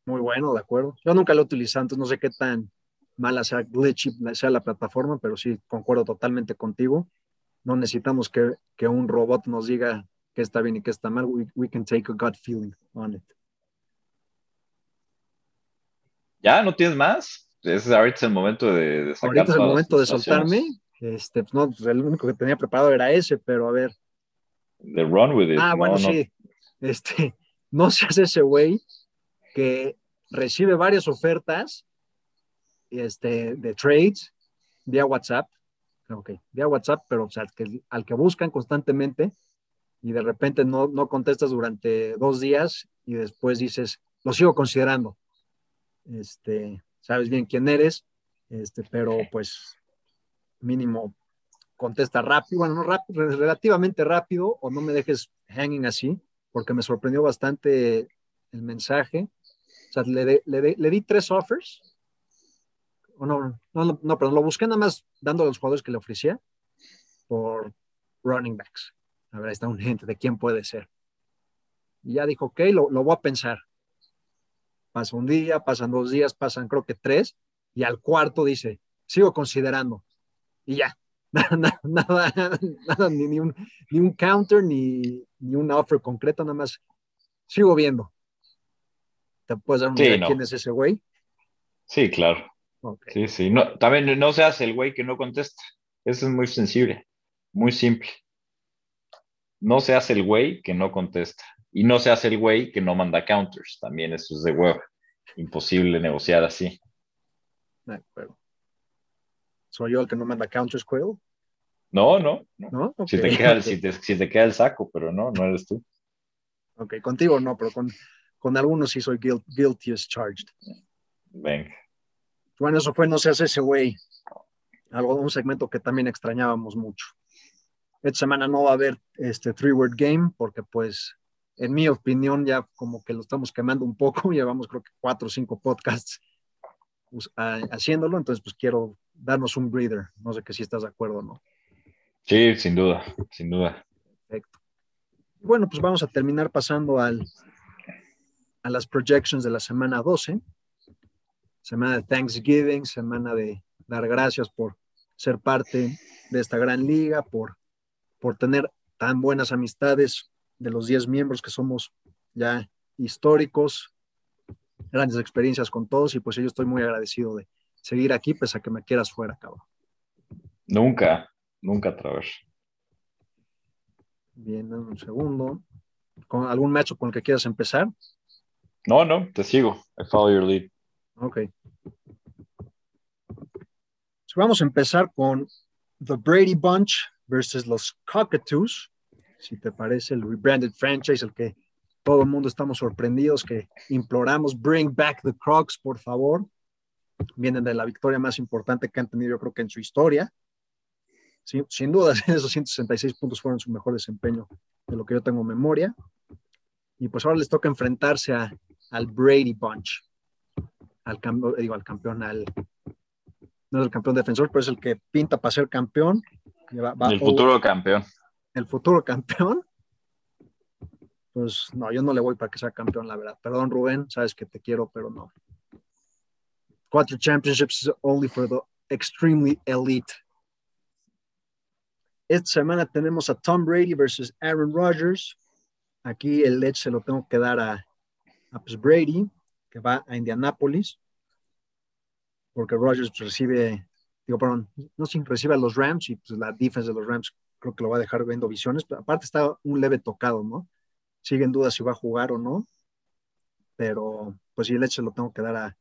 Muy bueno, de acuerdo. Yo nunca lo he utilizado, entonces no sé qué tan mala sea glitchy sea la plataforma, pero sí, concuerdo totalmente contigo no necesitamos que, que, un robot nos diga qué está bien y qué está mal. We, can take a gut feeling on it. ¿Ya? ¿No tienes más? Es, ahorita es el momento de, de Ahorita es el momento de soltarme. Este, pues no, pues el único que tenía preparado era ese, pero a ver. The run with it. Ah, bueno, sí. Este, no seas ese güey que recibe varias ofertas este, de trades vía WhatsApp ok, vía WhatsApp, pero o sea, al, que, buscan constantemente y de repente no, no contestas durante dos días y después dices, lo sigo considerando. Este, sabes bien quién eres, este, pero pues mínimo contesta rápido, bueno, no rápido, relativamente rápido, o no me dejes hanging así, porque me sorprendió bastante el mensaje. O sea, le, le, di tres offers. O no, no, no, pero lo busqué nada más dando a los jugadores que le ofrecía por running backs. A ver, está un gente de quién puede ser. Y ya dijo, ok, lo, lo voy a pensar. Pasa un día, pasan dos días, pasan creo que tres, y al cuarto dice, sigo considerando. Y ya, nada, nada, nada, ni, un, ni, un, counter, ni, ni un offer concreto, nada más sigo viendo. ¿Te puedes dar una idea quién es ese güey? Sí, claro. Sí, sí. No, también no se hace el güey que no contesta. Eso es muy sensible, muy simple. No se hace el güey que no contesta. Y no se hace el güey que no manda counters. También eso es de huevo. Imposible negociar así. De acuerdo. ¿Soy yo el que no manda counters, Quail? No, no. no. Si, te queda, si, te, queda, el saco, pero no, no eres tú. Ok, contigo no, pero con, con algunos sí soy guilty as charged. Venga. Bueno, eso fue No se hace ese güey. Algo un segmento que también extrañábamos mucho. Esta semana no va a haber este three-word game porque pues en mi opinión ya como que lo estamos quemando un poco, llevamos creo que cuatro o cinco podcasts pues, haciéndolo, entonces pues quiero darnos un breather. No sé que si estás de acuerdo o no. Sí, sin duda, sin duda. Perfecto. Bueno, pues vamos a terminar pasando al, a las projections de la semana 12. Semana de Thanksgiving, semana de dar gracias por ser parte de esta gran liga, por, por tener tan buenas amistades de los 10 miembros que somos ya históricos, grandes experiencias con todos y pues yo estoy muy agradecido de, seguir aquí pese a que me quieras fuera, cabrón. Nunca, nunca, Traver. Bien, un segundo. ¿Con algún match con el que quieras empezar? No, no, te sigo. I follow your lead. Ok. vamos a empezar con The Brady Bunch versus los Cockatoos. Si te parece, el rebranded franchise, el que todo el mundo estamos sorprendidos, que imploramos, bring back the Crocs, por favor vienen de la victoria más importante que han tenido, yo creo que en su historia. sin duda, esos 166 puntos fueron su mejor desempeño de lo que yo tengo memoria. Y pues ahora les toca enfrentarse a, al Brady Bunch, al, digo, al campeón, al, no es el campeón defensor, pero es el que pinta para ser campeón. el futuro campeón. El futuro campeón. Pues no, yo no le voy para que sea campeón, la verdad. Perdón, Rubén, sabes que te quiero, pero no. Cuatro championships only for the extremely elite. Esta semana tenemos a Tom Brady versus Aaron Rodgers. Aquí el edge se lo tengo que dar a, pues, Brady, que va a Indianapolis, porque Rodgers recibe, digo, perdón, no sin recibe a los Rams y pues la defensa de los Rams creo que lo va a dejar viendo visiones, pero aparte está un leve tocado, ¿no? Sigue en duda si va a jugar o no, pero pues sí, el se lo tengo que dar a,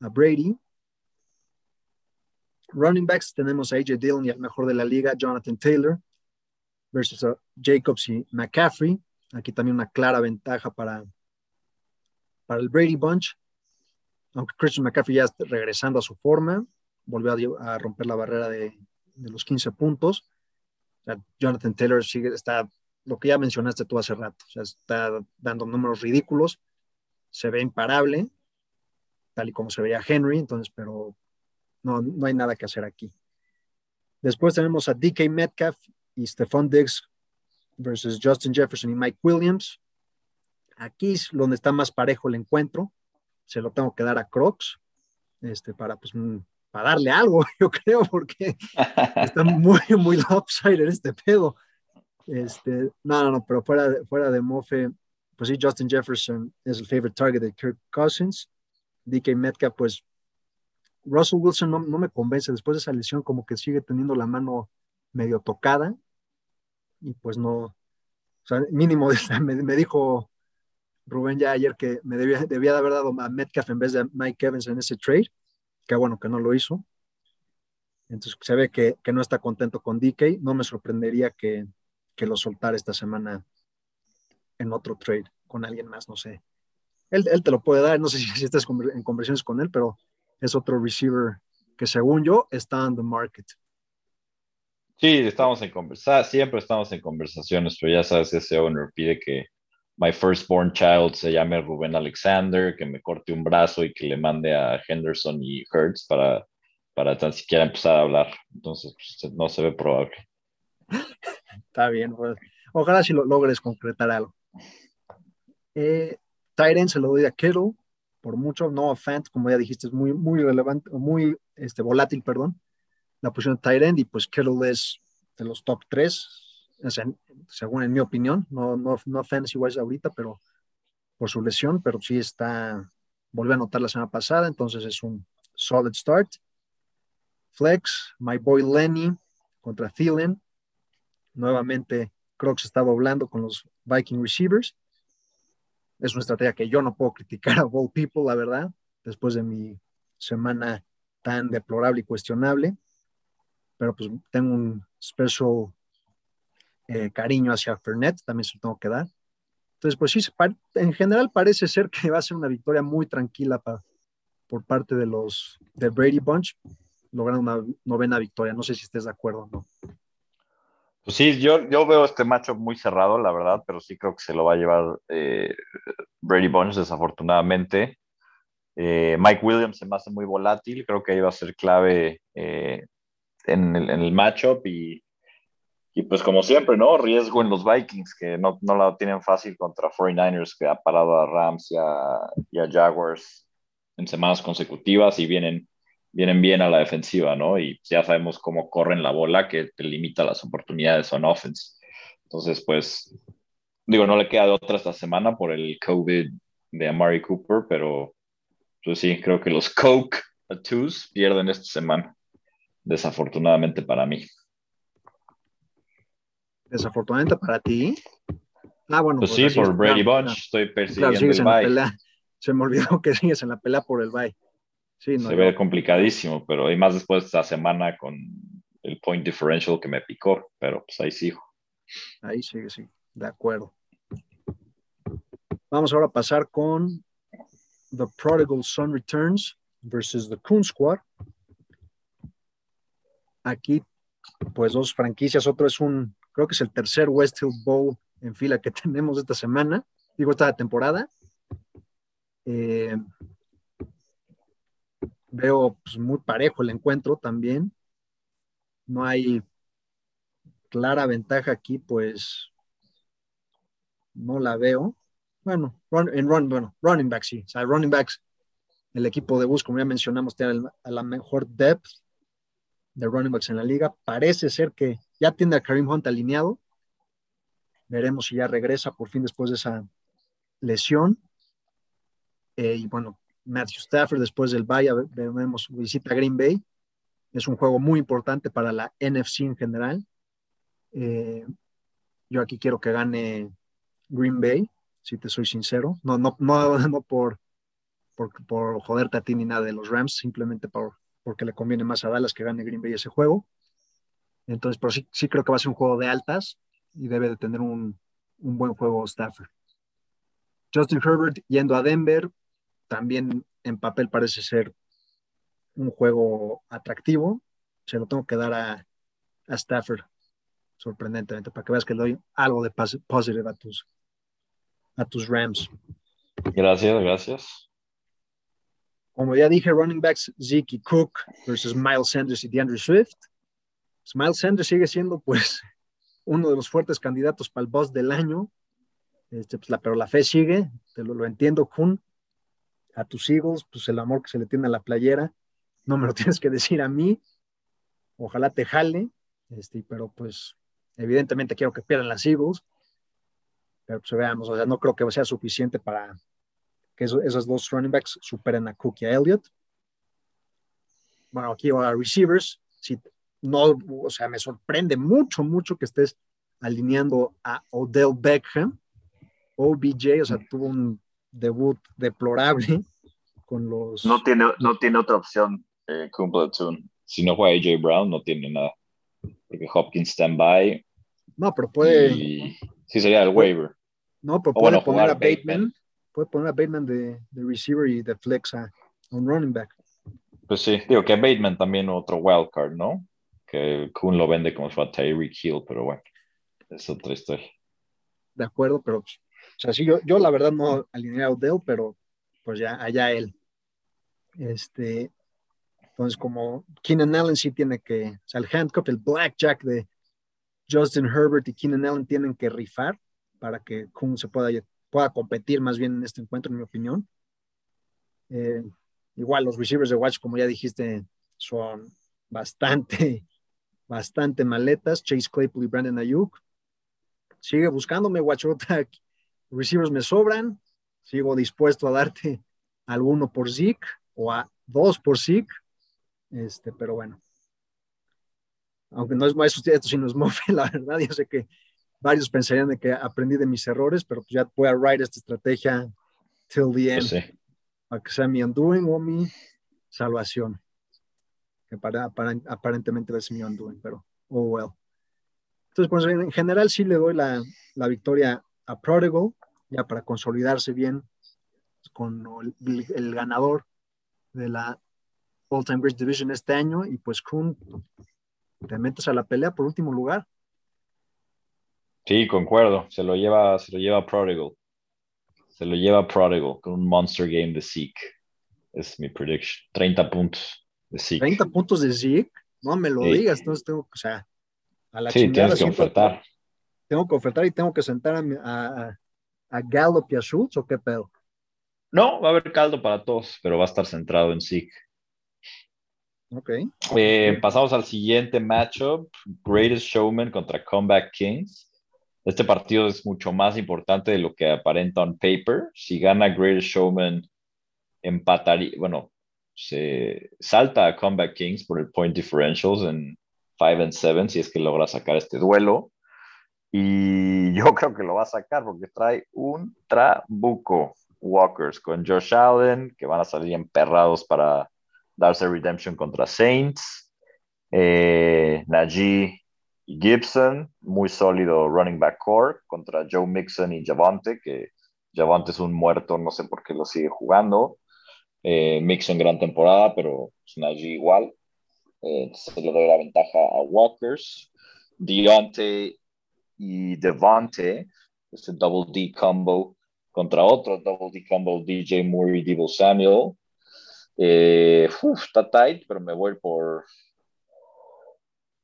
a Brady. Running backs tenemos a AJ Dillon y al mejor de la liga, Jonathan Taylor, versus Jacobs y McCaffrey. Aquí también una clara ventaja para, para el Brady Bunch. Aunque Christian McCaffrey ya está regresando a su forma, volvió a, romper la barrera de, los 15 puntos. Jonathan Taylor sigue, está, lo que ya mencionaste tú hace rato, está dando números ridículos, se ve imparable tal y como se veía Henry, entonces, pero no, no hay nada que hacer aquí. Después tenemos a DK Metcalf y Stephon Diggs versus Justin Jefferson y Mike Williams. Aquí es donde está más parejo el encuentro. Se lo tengo que dar a Crocs este, para, pues, mm, para darle algo, yo creo, porque está muy, muy lopsided este pedo. Este, no, no, no, pero fuera de, fuera de Mofe, pues sí, Justin Jefferson es el favorite target de Kirk Cousins. DK Metcalf, pues Russell Wilson no, me convence después de esa lesión, como que sigue teniendo la mano medio tocada y pues no, o sea, mínimo me, dijo Rubén ya ayer que me debía, debía de haber dado a Metcalf en vez de Mike Evans en ese trade, que bueno que no lo hizo. Entonces se ve que, no está contento con DK, no me sorprendería que, que lo soltara esta semana en otro trade con alguien más, no sé, él, te lo puede dar, no sé si, estás en conversaciones con él, pero es otro receiver que según yo está en the market. Sí, estamos en conversa siempre estamos en conversaciones, pero ya sabes, ese owner pide que my firstborn child se llame Rubén Alexander, que me corte un brazo y que le mande a Henderson y Hertz para, para tan siquiera empezar a hablar. Entonces, pues, no se ve probable. Está bien, pues, ojalá si lo logres concretar algo. Eh, se lo doy a Kittle, por mucho, no Fant, como ya dijiste, es muy, muy relevante, muy este, volátil, perdón, la posición de Tyrant, y pues Kittle es de los top 3, según en mi opinión, no, no, no wise ahorita, pero por su lesión, pero sí está, volví a anotar la semana pasada, entonces es un solid start. Flex, my boy Lenny contra Thielen. Nuevamente, se está doblando con los Viking receivers. Es una estrategia que yo no puedo criticar a Ball People, la verdad, después de mi semana tan deplorable y cuestionable. Pero pues tengo un special eh, cariño hacia Fernet, también se lo tengo que dar. Entonces, pues sí, en general parece ser que va a ser una victoria muy tranquila por parte de los Brady Bunch, logrando una novena victoria. No sé si estés de acuerdo o no. Pues sí, yo, yo veo este macho muy cerrado, la verdad, pero sí creo que se lo va a llevar eh, Brady Bunch, desafortunadamente. Eh, Mike Williams se me hace muy volátil, creo que ahí va a ser clave en, el, en el matchup y y pues como siempre, ¿no? Riesgo en los Vikings, que no, no la tienen fácil contra 49ers, que ha parado a Rams y a, Jaguars en semanas consecutivas y vienen, vienen bien a la defensiva, ¿no? Y ya sabemos cómo corren la bola, que te limita las oportunidades on offense. Entonces, pues, digo, no le queda de otra esta semana por el COVID de Amari Cooper, pero pues sí, creo que los Coke Twos pierden esta semana, desafortunadamente para mí. Desafortunadamente para ti. Ah, bueno. Pues, sí, por Brady Bunch estoy persiguiendo el bye. Se me olvidó que sigues en la pelea por el bye. Sí, Se ve complicadísimo, pero hay más después de esta semana con el point differential que me picó, pero pues ahí sigo. Ahí sigue, sí, de acuerdo. Vamos ahora a pasar con The Prodigal Son Returns versus The Coon Squad. Aquí, pues dos franquicias, otro es un Creo que es el tercer Westfield Bowl en fila que tenemos esta semana, digo, esta temporada. Eh, veo pues, muy parejo el encuentro también. No hay clara ventaja aquí, pues no la veo. Bueno, en run, bueno, running backs sí. O sea, running backs, el equipo de bus, como ya mencionamos, tiene a la mejor depth de running backs en la liga. Parece ser que ya tiene a Karim Hunt alineado. Veremos si ya regresa por fin después de esa lesión. Eh, y bueno, Matthew Stafford después del bye, vemos visita Green Bay. Es un juego muy importante para la NFC en general. Eh, yo aquí quiero que gane Green Bay, si te soy sincero. No, no, no, no por, por, por joderte a ti ni nada de los Rams, simplemente por, porque le conviene más a Dallas que gane Green Bay ese juego. Entonces, pero sí, sí creo que va a ser un juego de altas y debe de tener un, un buen juego Stafford. Justin Herbert yendo a Denver, también en papel parece ser un juego atractivo. Se lo tengo que dar a, a Stafford, sorprendentemente, para que veas que le doy algo de positive a tus, a tus Rams. Gracias, gracias. Como ya dije, running backs Zeke Cook versus Miles Sanders y DeAndre Swift. Miles Sanders sigue siendo pues uno de los fuertes candidatos para el boss del año, este, pues, pero la fe sigue, te lo, entiendo, Kun. A tus Eagles, pues el amor que se le tiene a la playera, no me lo tienes que decir a mí. Ojalá te jale, este, pero pues evidentemente quiero que pierdan las Eagles. Pero pues veamos, o sea, no creo que sea suficiente para que esos, dos running backs superen a Cook y a Elliott. Bueno, aquí a receivers, no, o sea, me sorprende mucho, mucho que estés alineando a Odell Beckham, OBJ, o sea, tuvo un debut deplorable con los... No tiene, no tiene otra opción, eh, Si no juega AJ Brown, no tiene nada. Porque Hopkins stand by. No, pero puede... Sí, sería el waiver. No, pero puede poner a Bateman. Puede poner a Bateman de, de receiver y de flex a un running back. Pues sí, digo que Bateman también otro wild card, ¿no? Que Kuhn lo vende como si fuera Tyreek Hill, pero bueno, es otra historia. De acuerdo, pero, o sea, sí, yo, yo la verdad no alineé a Odell, pero pues ya, allá él. Este, entonces, como Keenan Allen sí tiene que, o sea, el handcuff, el blackjack de Justin Herbert y Keenan Allen tienen que rifar para que Kuhn se pueda, pueda competir más bien en este encuentro, en mi opinión. Eh, igual los receivers de Watch, como ya dijiste, son bastante, bastante maletas. Chase Claypool y Brandon Ayuk. Sigue buscándome, Watchota. Receivers me sobran. Sigo dispuesto a darte alguno por Zeke o a dos por Zeke. Este, pero bueno. Aunque no es más esto sí no es mofe, la verdad. Yo sé que varios pensarían de que aprendí de mis errores, pero pues ya voy a ride esta estrategia till the Pues end. sí. Para que sea mi undoing o mi salvación. Para, aparentemente ser mi undoing, pero oh well. Entonces, pues en general sí le doy la, la victoria a Prodigal, ya para consolidarse bien con el, ganador de la All Time Great Division este año. Y pues Kuhn, te metes a la pelea por último lugar. Sí, concuerdo. Se lo lleva, se lo lleva Prodigal. Se lo lleva Prodigal con un monster game de Zeke. Es mi prediction. 30 puntos Zeke. 30 puntos de Zeke, no me lo Sí. digas, entonces tengo, o sea, a la Sí, chingada tienes que ofertar. Tengo que ofertar y tengo que sentar a, a, a, a Gallup y a Schultz o qué pedo. No, va a haber caldo para todos, pero va a estar centrado en Zeke. Ok. Eh, pasamos al siguiente matchup, Greatest Showman contra Comeback Kings. Este partido es mucho más importante de lo que aparenta on paper. Si gana Greatest Showman, empataría, bueno, se salta a Comeback Kings por el point differentials en 5 and 7 si es que logra sacar este duelo. Y yo creo que lo va a sacar porque trae un trabuco Walkers con Josh Allen, que van a salir emperrados para darse redemption contra Saints. Eh, Najee y Gibson, muy sólido running back core contra Joe Mixon y Javante, que Javante es un muerto, no sé por qué lo sigue jugando. Eh, Mixon gran temporada, pero pues, Najee igual. Eh, se le doy la ventaja a Walkers. Deontay y Devante, este double D combo contra otro double D combo, DJ Moore y Debo Samuel. Eh, uf, está tight, pero me voy por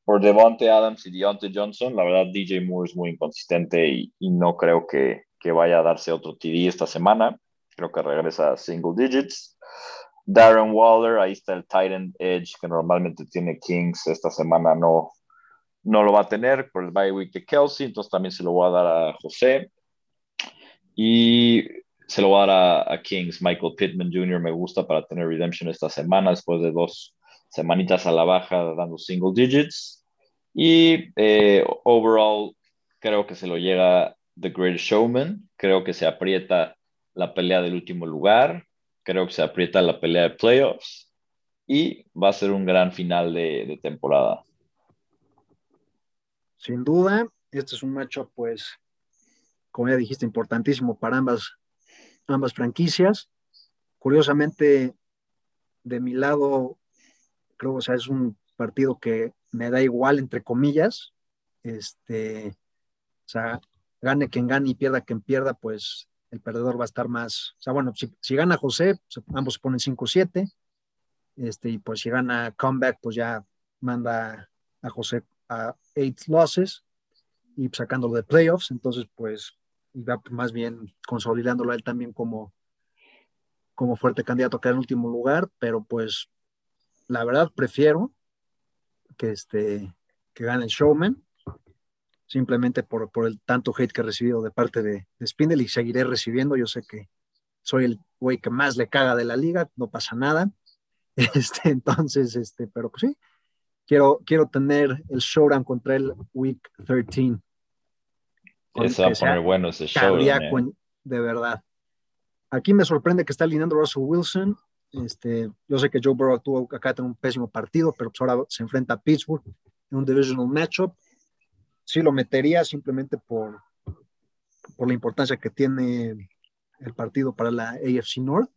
por Devonte Adams y Deontay Johnson. La verdad, DJ Moore es muy inconsistente y, y no creo que, que, vaya a darse otro TD esta semana. Creo que regresa a single digits. Darren Waller, ahí está el Titan Edge que normalmente tiene Kings. Esta semana no, no lo va a tener por el bye week de Kelsey, entonces también se lo voy a dar a José. Y se lo voy a dar a, Kings. Michael Pittman Jr. me gusta para tener redemption esta semana después de dos semanitas a la baja dando single digits. Y eh, overall, creo que se lo llega The Great Showman. Creo que se aprieta la pelea del último lugar. Creo que se aprieta la pelea de playoffs. Y va a ser un gran final de, temporada. Sin duda, este es un matchup, pues, como ya dijiste, importantísimo para ambas, ambas franquicias. Curiosamente, de mi lado, creo, o sea, es un partido que me da igual, entre comillas. Este, o sea, gane quien gane y pierda quien pierda, pues el perdedor va a estar más. O sea, bueno, si, gana José, pues, ambos se ponen 5-7. Este, y pues si gana comeback, pues ya manda a José a 8 losses y sacándolo de playoffs. Entonces, pues, va más bien consolidándolo a él también como, como fuerte candidato a quedar en último lugar, pero pues la verdad prefiero que, este, que gane el showman, simplemente por, por el tanto hate que he recibido de parte de, de Spindle y seguiré recibiendo. Yo sé que soy el güey que más le caga de la liga, no pasa nada. Este, entonces, este, pero pues sí, quiero, quiero tener el showdown contra el Week 13. Ese va a poner bueno ese showdown. De verdad. Aquí me sorprende que está alineando Russell Wilson. Este, yo sé que Joe Burrow tuvo acá un pésimo partido, pero pues ahora se enfrenta a Pittsburgh en un divisional matchup. Sí lo metería simplemente por, por la importancia que tiene el partido para la AFC North.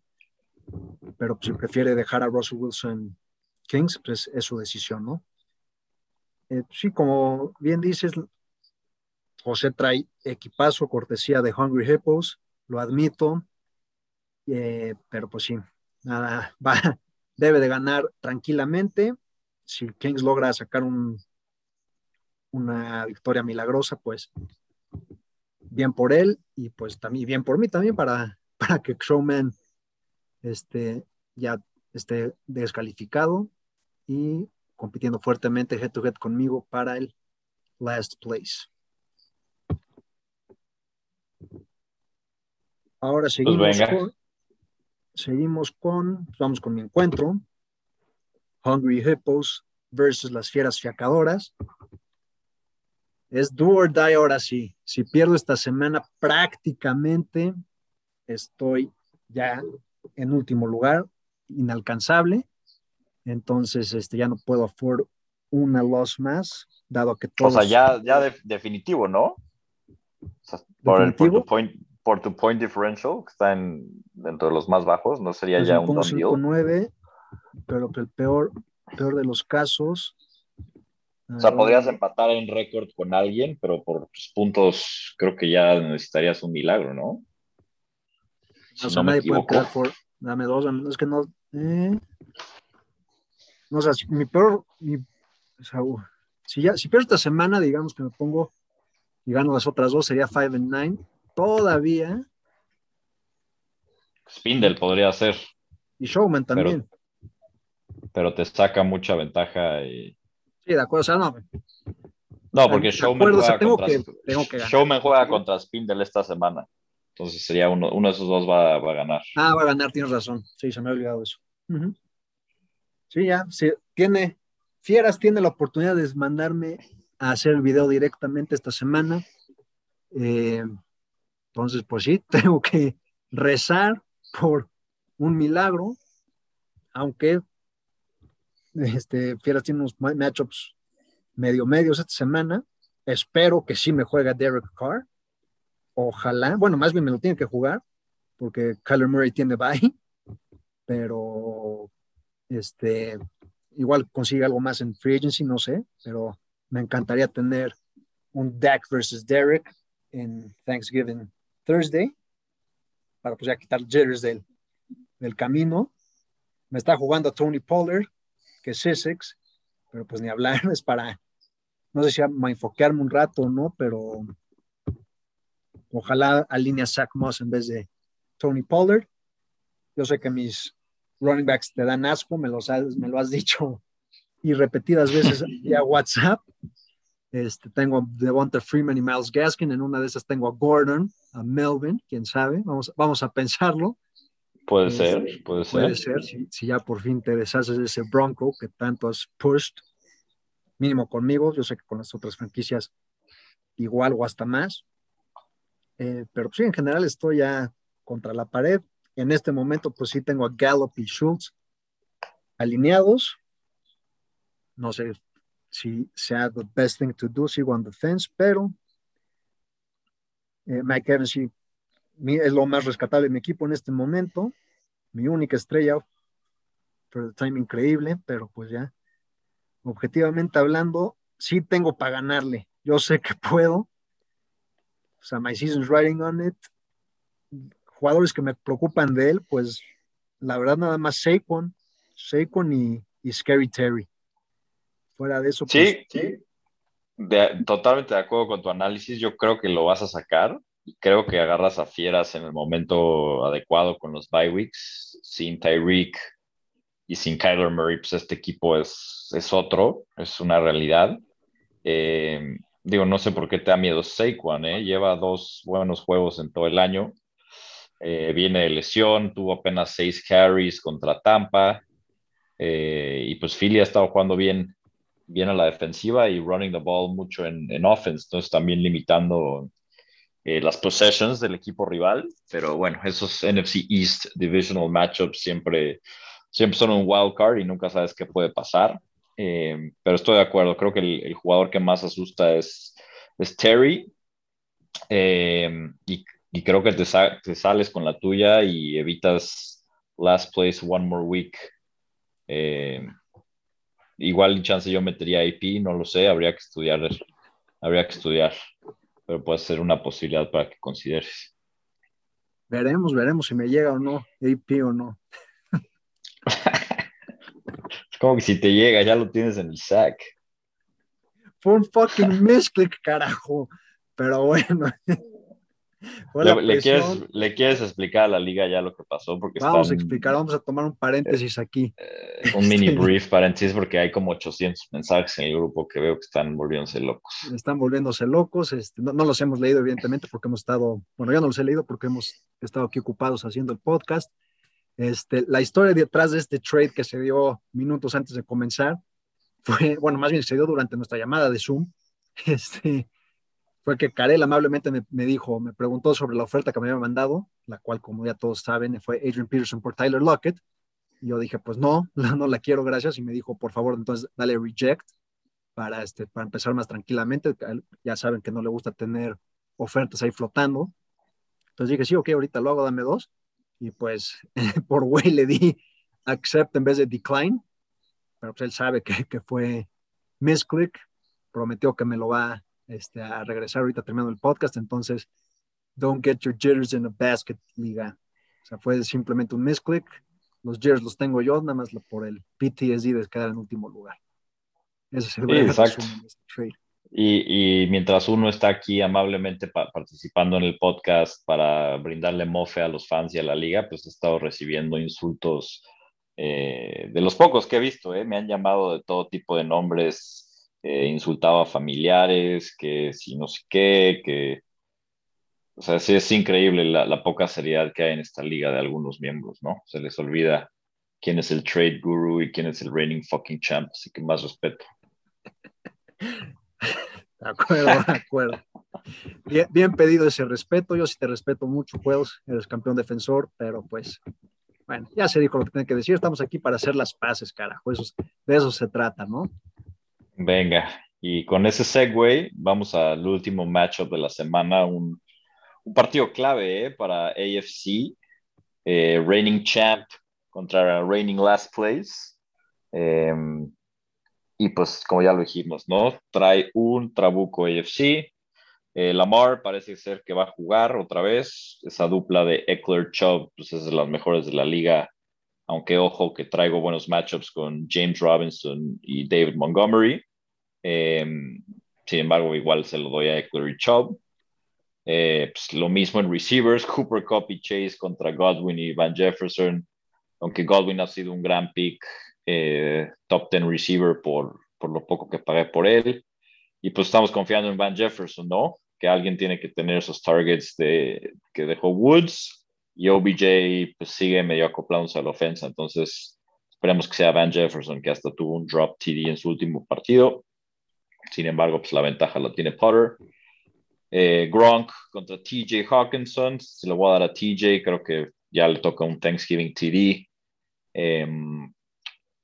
Pero si prefiere dejar a Russell Wilson Kings, pues es su decisión, ¿no? Eh, sí, como bien dices, José trae equipazo, cortesía de Hungry Hippos, lo admito, eh, pero pues sí, nada, debe de ganar tranquilamente. Si Kings logra sacar un, una victoria milagrosa, pues bien por él y pues también bien por mí también para, para que Showman este, ya esté descalificado y compitiendo fuertemente head to head conmigo para el last place. Ahora pues seguimos con, seguimos con, vamos con mi encuentro, Hungry Hippos versus las fieras fiacadoras. Es do or die ahora sí. Si pierdo esta semana, prácticamente estoy ya en último lugar, inalcanzable. Entonces, este, ya no puedo afford una loss más, dado que todo. O sea, ya, ya definitivo, ¿no? por, tu point, por tu point differential, que está en, dentro de los más bajos, ¿no sería pues ya un don 9, pero que el peor, peor de los casos. O sea, podrías empatar en récord con alguien, pero por tus puntos creo que ya necesitarías un milagro, ¿no? Si o sea, no nadie puede quedar por. Dame dos, es que no. Eh, no, o sea, mi peor. Mi, o sea, si, ya, si pierdo esta semana, digamos que me pongo y gano las otras dos, sería 5 and 9 todavía. Spindle podría ser. Y Showman también. Pero, te saca mucha ventaja. Y... Sí, de acuerdo. O sea, no. No, porque Showman, juega, contra, Showman juega contra Spindle esta semana. Entonces sería uno, uno de esos dos va, va, a ganar. Ah, va a ganar, tienes razón. Sí, se me ha olvidado eso. Sí, ya. Sí, tiene, Fieras tiene la oportunidad de mandarme a hacer el video directamente esta semana. Eh, entonces, pues sí, tengo que rezar por un milagro, aunque este, Fieras tiene unos matchups medio medios esta semana. Espero que sí me juegue Derek Carr. Ojalá, bueno, más bien me lo tiene que jugar, porque Kyler Murray tiene bye, pero este, igual consigue algo más en free agency, no sé, pero me encantaría tener un Dak versus Derek en Thanksgiving Thursday, para pues ya quitar jitters del, del camino. Me está jugando Tony Pollard, que es Essex, pero pues ni hablar, es para, no sé si me enfocarme un rato o no, pero ojalá alinea Zach Moss en vez de Tony Pollard. Yo sé que mis running backs te dan asco, me, los me lo has dicho y repetidas veces vía WhatsApp, este, tengo a Devonta Freeman y Miles Gaskin. En una de esas tengo a Gordon, a Melvin, quién sabe. Vamos, vamos a pensarlo. Puede este, ser, puede ser. Puede ser, si, ya por fin te deshaces de ese Bronco que tanto has pushed, mínimo conmigo. Yo sé que con las otras franquicias igual o hasta más. Eh, pero sí, en general estoy ya contra la pared. En este momento, pues sí tengo a Gallup y Schultz alineados. No sé, si sea the best thing to do, sigo on the fence, pero eh, Mike Evans sí, es lo más rescatable de mi equipo en este momento, mi única estrella, pero time increíble, pero pues ya, objetivamente hablando, sí tengo para ganarle, yo sé que puedo, o sea, my season's riding on it, jugadores que me preocupan de él, pues la verdad nada más Saquon, Saquon y, y Scary Terry. Fuera de eso. Sí, pues, sí. totalmente de acuerdo con tu análisis. Yo creo que lo vas a sacar. Creo que agarras a Fieras en el momento adecuado con los bye weeks. Sin Tyreek y sin Kyler Murray, pues este equipo es, es otro, es una realidad. Eh, digo, no sé por qué te da miedo Saquon, ¿eh? lleva dos buenos juegos en todo el año. Eh, viene de lesión, tuvo apenas seis carries contra Tampa. Eh, y pues Philly ha estado jugando bien bien a la defensiva y running the ball mucho en, en offense, entonces también limitando eh, las possessions del equipo rival, pero bueno, esos NFC East Divisional Matchups siempre, siempre son un wild card y nunca sabes qué puede pasar, eh, pero estoy de acuerdo, creo que el, jugador que más asusta es, es Terry. Eh, y, y, creo que te, te, sales con la tuya y evitas last place one more week. Igual chance yo metería IP, no lo sé, habría que estudiar, habría que estudiar, pero puede ser una posibilidad para que consideres. Veremos, veremos si me llega o no, AP o no. es como que si te llega, ya lo tienes en el sack. Fue un fucking misclick, carajo. Pero bueno. Le, quieres, explicar a la liga ya lo que pasó? Porque vamos a explicar, vamos a tomar un paréntesis aquí. Eh, un mini brief paréntesis porque hay como 800 mensajes en el grupo que veo que están volviéndose locos. Están volviéndose locos, este, no, los hemos leído evidentemente porque hemos estado, bueno, yo no los he leído porque hemos estado aquí ocupados haciendo el podcast. Este, la historia detrás de este trade que se dio minutos antes de comenzar fue, bueno, más bien se dio durante nuestra llamada de Zoom. Este, fue que Karel amablemente me, dijo, me preguntó sobre la oferta que me había mandado, la cual, como ya todos saben, fue Adrian Peterson por Tyler Lockett. Y yo dije, pues no, no la quiero, gracias. Y me dijo, por favor, entonces dale reject para, este, para empezar más tranquilamente. Ya saben que no le gusta tener ofertas ahí flotando. Entonces dije, sí, ok, ahorita lo hago, dame dos. Y pues por güey le di accept en vez de decline. Pero pues él sabe que, que fue misclick. Prometió que me lo va este, a regresar ahorita terminando el podcast, entonces don't get your jitters in a basket, liga. O sea, fue simplemente un misclick. Los jitters los tengo yo, nada más por el PTSD de quedar en último lugar. Ese es el exacto. Este y, y, mientras uno está aquí amablemente participando en el podcast para brindarle mofe a los fans y a la liga, pues he estado recibiendo insultos eh, de los pocos que he visto. Eh. Me han llamado de todo tipo de nombres eh, insultaba a familiares, que si no sé qué, que... O sea, sí es increíble la, poca seriedad que hay en esta liga de algunos miembros, ¿no? Se les olvida quién es el trade guru y quién es el reigning fucking champ, así que más respeto. De acuerdo, de acuerdo. Bien, pedido ese respeto. Yo sí te respeto mucho, juegos. Eres campeón defensor, pero pues, bueno, ya se dijo lo que tiene que decir. Estamos aquí para hacer las paces, carajo. de eso se trata, ¿no? Venga, y con ese segue vamos al último matchup de la semana, un, partido clave ¿eh? para AFC, eh, reigning champ contra reigning last place. Em, y pues como ya lo dijimos, ¿no? Trae un trabuco AFC. Eh, Lamar parece ser que va a jugar otra vez. Esa dupla de Eckler Chubb pues es de las mejores de la liga aunque ojo que traigo buenos matchups con James Robinson y David Montgomery. Em, sin embargo, igual se lo doy a Eckler y Chubb. Eh, pues, lo mismo en receivers, Cooper Cup y Chase contra Godwin y Van Jefferson, aunque Godwin ha sido un gran pick, eh, top 10 receiver por, por lo poco que pagué por él. Y pues estamos confiando en Van Jefferson, ¿no? Que alguien tiene que tener esos targets de, que dejó Woods y OBJ pues, sigue medio acoplándose a la ofensa. Entonces, esperemos que sea Van Jefferson, que hasta tuvo un drop TD en su último partido. Sin embargo, pues la ventaja la tiene Potter. Eh, Gronk contra TJ Hawkinson. Se lo voy a dar a TJ. Creo que ya le toca un Thanksgiving TD. Em,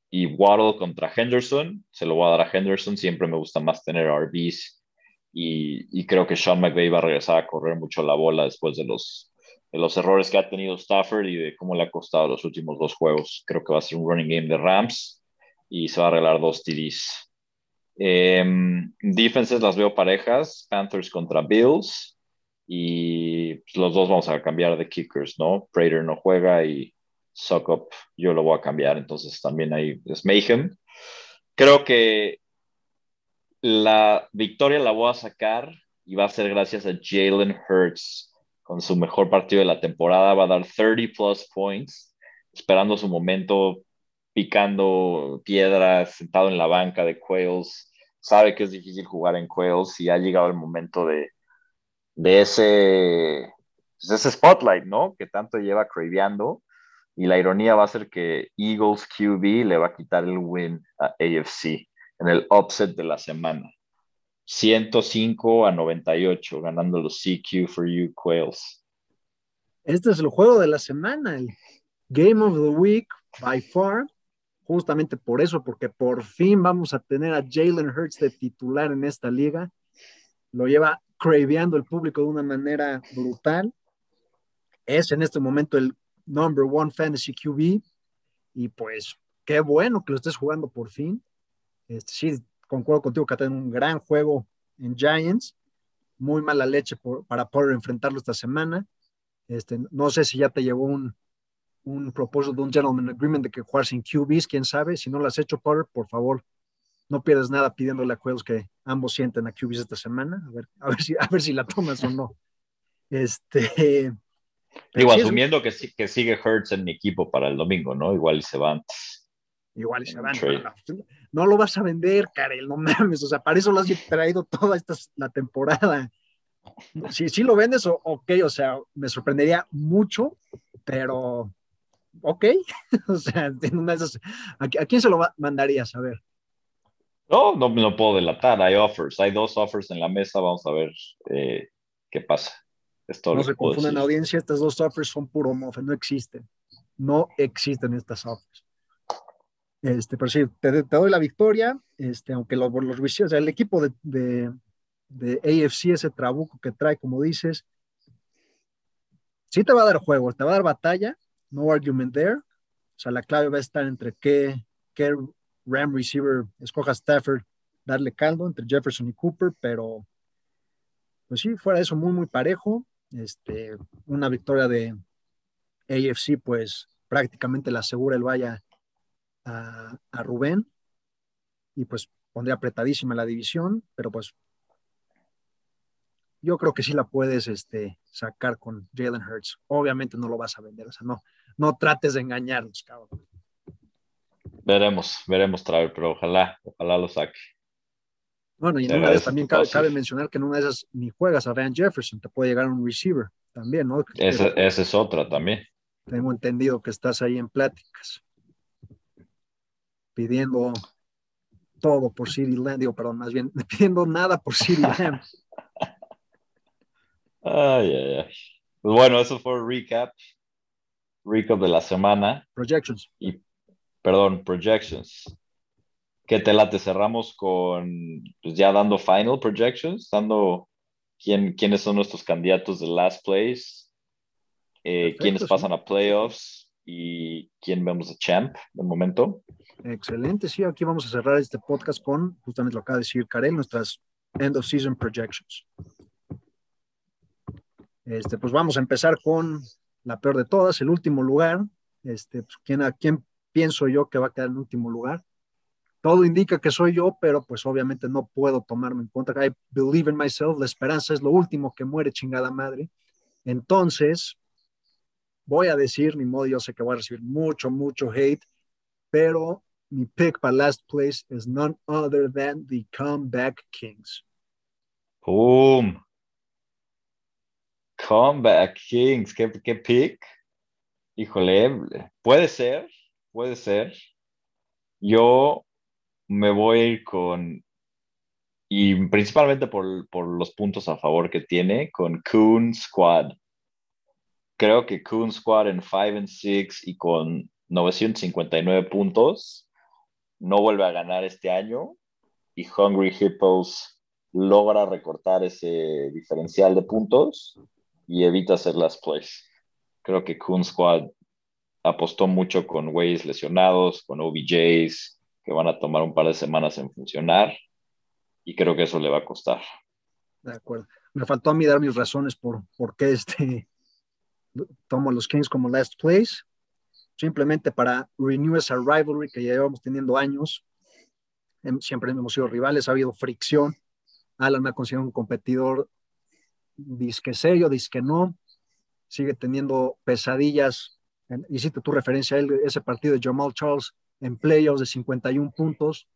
y Waddle contra Henderson. Se lo voy a dar a Henderson. Siempre me gusta más tener RBs. Y, y creo que Sean McVay va a regresar a correr mucho la bola después de los de los errores que ha tenido Stafford y de cómo le ha costado los últimos dos juegos. Creo que va a ser un running game de Rams y se va a arreglar dos TDs. Em, defenses las veo parejas, Panthers contra Bills y pues, los dos vamos a cambiar de kickers, ¿no? Prater no juega y Suck yo lo voy a cambiar, entonces también ahí es Mayhem. Creo que la victoria la voy a sacar y va a ser gracias a Jalen Hurts con su mejor partido de la temporada, va a dar 30 plus points, esperando su momento, picando piedras, sentado en la banca de Quails. Sabe que es difícil jugar en Quails y ha llegado el momento de, de ese, pues, ese spotlight, ¿no? Que tanto lleva craveando. Y la ironía va a ser que Eagles QB le va a quitar el win a AFC en el upset de la semana. 105 a 98, ganando los CQ for You Quails. Este es el juego de la semana, el Game of the Week by far. Justamente por eso, porque por fin vamos a tener a Jalen Hurts de titular en esta liga. Lo lleva craveando el público de una manera brutal. Es en este momento el number one fantasy QB. Y pues qué bueno que lo estés jugando por fin. Este, sí, concuerdo contigo que ha tenido un gran juego en Giants. Muy mala leche para poder enfrentarlo esta semana. Este, no sé si ya te llegó un, un propósito de un gentleman agreement de que jugar sin QBs, quién sabe. Si no lo has hecho, Potter, por favor, no pierdas nada pidiéndole a juegos que ambos sienten a QBs esta semana. A ver, a ver, si, a ver si la tomas o no. Este. Digo, asumiendo que, que sigue Hertz en mi equipo para el domingo, ¿no? Igual se van. Igual se van. No, lo vas a vender, Karel, no mames. O sea, para eso lo has traído toda esta la temporada. Si, si lo vendes, ok, o sea, me sorprendería mucho, pero ok. o sea, ¿a, quién se lo mandarías? A ver. No, no me lo puedo delatar. Hay offers, hay dos offers en la mesa. Vamos a ver eh, qué pasa. no se confunden la audiencia, estas dos offers son puro mofe, no existen. No existen estas offers. Este, pero sí, te, doy la victoria, este, aunque los, los o sea, el equipo de, de, de, AFC, ese trabuco que trae, como dices, sí te va a dar juego, te va a dar batalla, no argument there. O sea, la clave va a estar entre qué, qué Ram receiver escoja Stafford, darle caldo entre Jefferson y Cooper, pero pues sí, fuera de eso, muy, muy parejo. Este, una victoria de AFC, pues prácticamente la asegura el vaya a, Rubén y pues pondría apretadísima la división, pero pues yo creo que sí la puedes este, sacar con Jalen Hurts. Obviamente no lo vas a vender, o sea, no, no trates de engañarnos, cabrón. Veremos, veremos, Traver, pero ojalá, ojalá lo saque. Bueno, y en una vez también cabe, mencionar que en una de esas ni juegas a Van Jefferson, te puede llegar un receiver también, ¿no? Esa, es otra también. Tengo entendido que estás ahí en pláticas pidiendo todo por City Land, digo, perdón, más bien pidiendo nada por City Land. ay, ay, ay. Pues bueno, eso fue el recap. Recap de la semana. Projections. Y, perdón, projections. ¿Qué te late? Cerramos con, pues ya dando final projections, dando quién, quiénes son nuestros candidatos de last place, eh, quiénes pasan a playoffs y quién vemos a champ de momento. Excelente, sí, aquí vamos a cerrar este podcast con justamente lo acaba de decir Karel, nuestras end of season projections. Este, pues vamos a empezar con la peor de todas, el último lugar. Este, pues, ¿quién, ¿A quién pienso yo que va a quedar en último lugar? Todo indica que soy yo, pero pues obviamente no puedo tomarme en cuenta. I believe in myself, la esperanza es lo último que muere, chingada madre. Entonces, voy a decir, mi modo, yo sé que voy a recibir mucho, mucho hate, pero mi pick para last place is none other than the Comeback Kings. Boom. Comeback Kings, ¿qué, qué pick? Híjole, puede ser, puede ser. Yo me voy a ir con, y principalmente por, por los puntos a favor que tiene, con Coon Squad. Creo que Coon Squad en 5 and 6 y con 959 puntos no vuelve a ganar este año y Hungry Hippos logra recortar ese diferencial de puntos y evita hacer las plays. Creo que Coon Squad apostó mucho con Ways lesionados, con OBJs, que van a tomar un par de semanas en funcionar y creo que eso le va a costar. De acuerdo. Me faltó a mí dar mis razones por, por qué este, tomo los Kings como last place simplemente para renew esa rivalry que llevamos teniendo años. Siempre hemos sido rivales, ha habido fricción. Alan me ha considerado un competidor disque serio, disque no. Sigue teniendo pesadillas. Hiciste tu referencia a él, ese partido de Jamal Charles en playoffs de 51 puntos.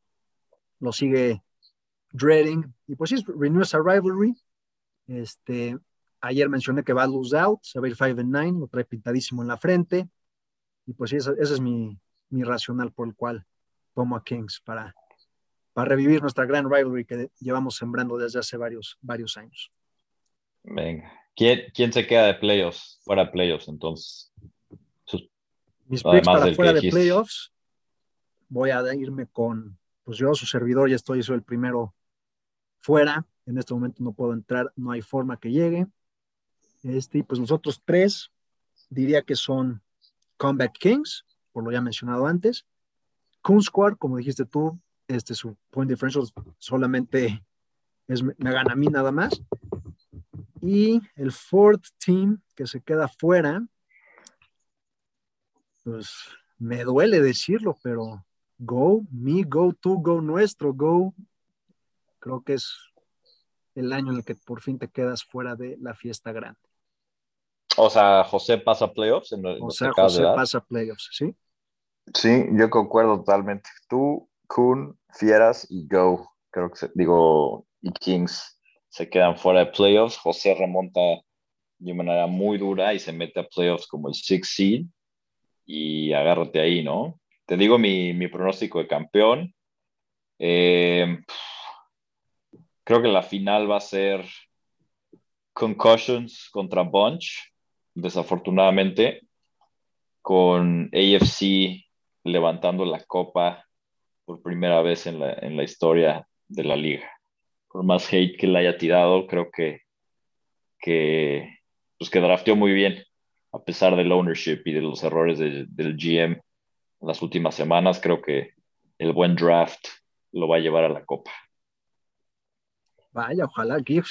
Lo sigue dreading. Y pues sí, renew esa rivalry. Este, ayer mencioné que va a lose out, se va a ir 5 and 9, lo trae pintadísimo en la frente. Y pues ese, ese es mi, mi, racional por el cual tomo a Kings para, para revivir nuestra gran rivalry que llevamos sembrando desde hace varios, varios años. Venga. ¿Quién, quién se queda de playoffs? Fuera de playoffs, entonces. Mis picks para fuera de playoffs, voy a irme con, pues yo, su servidor, ya estoy, soy el primero fuera. En este momento no puedo entrar, no hay forma que llegue. Este, y pues los otros tres, diría que son Comeback Kings, por lo ya mencionado antes. Coon Squad, como dijiste tú, este, su point differential solamente es, me gana a mí nada más. Y el fourth team que se queda fuera, pues me duele decirlo, pero go, me, go, tú, go, nuestro, go. Creo que es el año en el que por fin te quedas fuera de la fiesta grande. O sea, José pasa playoffs. En, o sea, José pasa playoffs, ¿sí? Sí, yo concuerdo totalmente. Tú, Kun, Fieras y Go, creo que digo, y Kings se quedan fuera de playoffs. José remonta de manera muy dura y se mete a playoffs como el six seed y agárrate ahí, ¿no? Te digo mi, mi pronóstico de campeón. Eh, creo que la final va a ser Concussions contra Bunch, desafortunadamente, con AFC levantando la copa por primera vez en la, en la historia de la liga. Por más hate que le haya tirado, creo que, que, pues que drafteó muy bien, a pesar del ownership y de los errores del GM las últimas semanas. Creo que el buen draft lo va a llevar a la copa. Vaya, ojalá que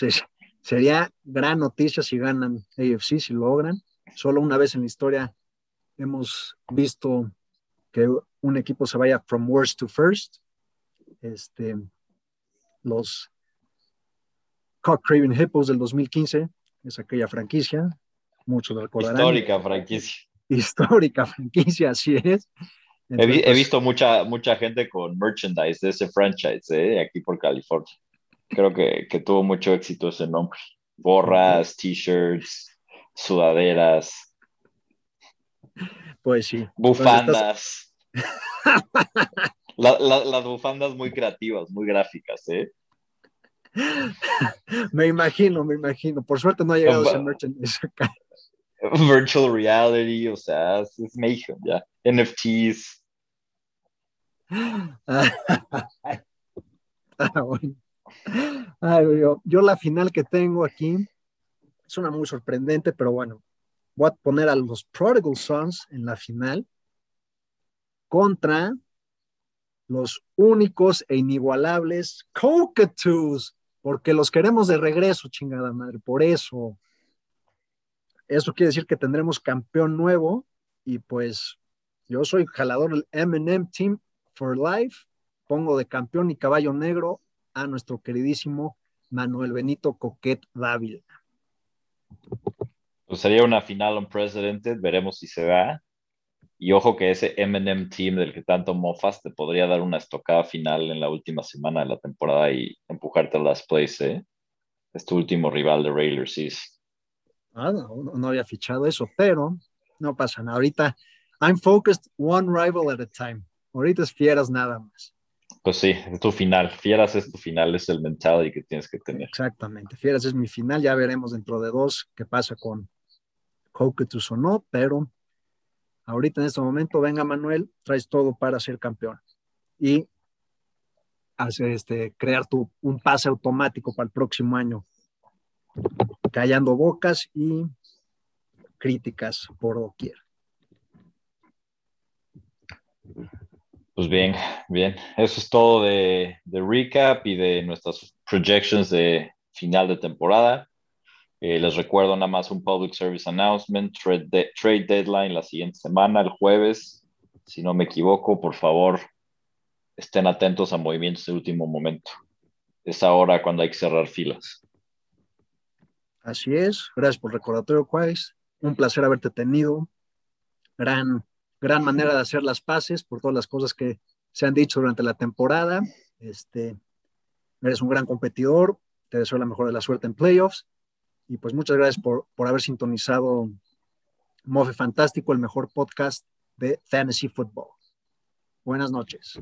sería gran noticia si ganan AFC, si logran. Solo una vez en la historia hemos visto que un equipo se vaya from worst to first. Este, los Cock Craven Hippos del 2015 es aquella franquicia, muchos lo recordarán. Histórica franquicia. Histórica franquicia, así es. he, pues, visto mucha, mucha gente con merchandise de ese franchise ¿eh? aquí por California. Creo que, que tuvo mucho éxito ese nombre. Borras, t-shirts, sudaderas. Pues sí. Bufandas. las bufandas muy creativas, muy gráficas, ¿eh? me imagino, me imagino. Por suerte no ha llegado ese merchandise acá. Virtual reality, o sea, es, Mayhem, ya. NFTs. Yo la final que tengo aquí es una muy sorprendente, pero bueno, voy a poner a los Prodigal Sons en la final contra los únicos e inigualables Cockatoos, porque los queremos de regreso, chingada madre, por eso. Eso quiere decir que tendremos campeón nuevo y pues yo soy jalador del MM Team for Life, pongo de campeón y caballo negro a nuestro queridísimo Manuel Benito Coquet Dávila. Pues sería una final unprecedented, veremos si se da. Y ojo que ese MM team del que tanto mofas te podría dar una estocada final en la última semana de la temporada y empujarte a las plays, ¿eh? Es tu último rival de Railers, sí. Ah, no, no, había fichado eso, pero no pasa nada. Ahorita, I'm focused one rival at a time. Ahorita es Fieras nada más. Pues sí, es tu final. Fieras es tu final, es el mentality que tienes que tener. Exactamente. Fieras es mi final. Ya veremos dentro de dos qué pasa con Coquetus o no, pero ahorita en este momento, venga Manuel, traes todo para ser campeón. Y hacer este, crear tu, un pase automático para el próximo año, callando bocas y críticas por doquier. Pues bien, bien. Eso es todo de, de recap y de nuestras projections de final de temporada. Eh, les recuerdo nada más un public service announcement, trade, deadline la siguiente semana, el jueves. Si no me equivoco, por favor, estén atentos a movimientos de último momento. Es ahora cuando hay que cerrar filas. Así es. Gracias por el recordatorio, Quais. Un placer haberte tenido. Gran, gran manera de hacer las paces por todas las cosas que se han dicho durante la temporada. Este, eres un gran competidor, te deseo la mejor de la suerte en playoffs y pues muchas gracias por, por haber sintonizado Mofe Fantástico, el mejor podcast de Fantasy Football. Buenas noches.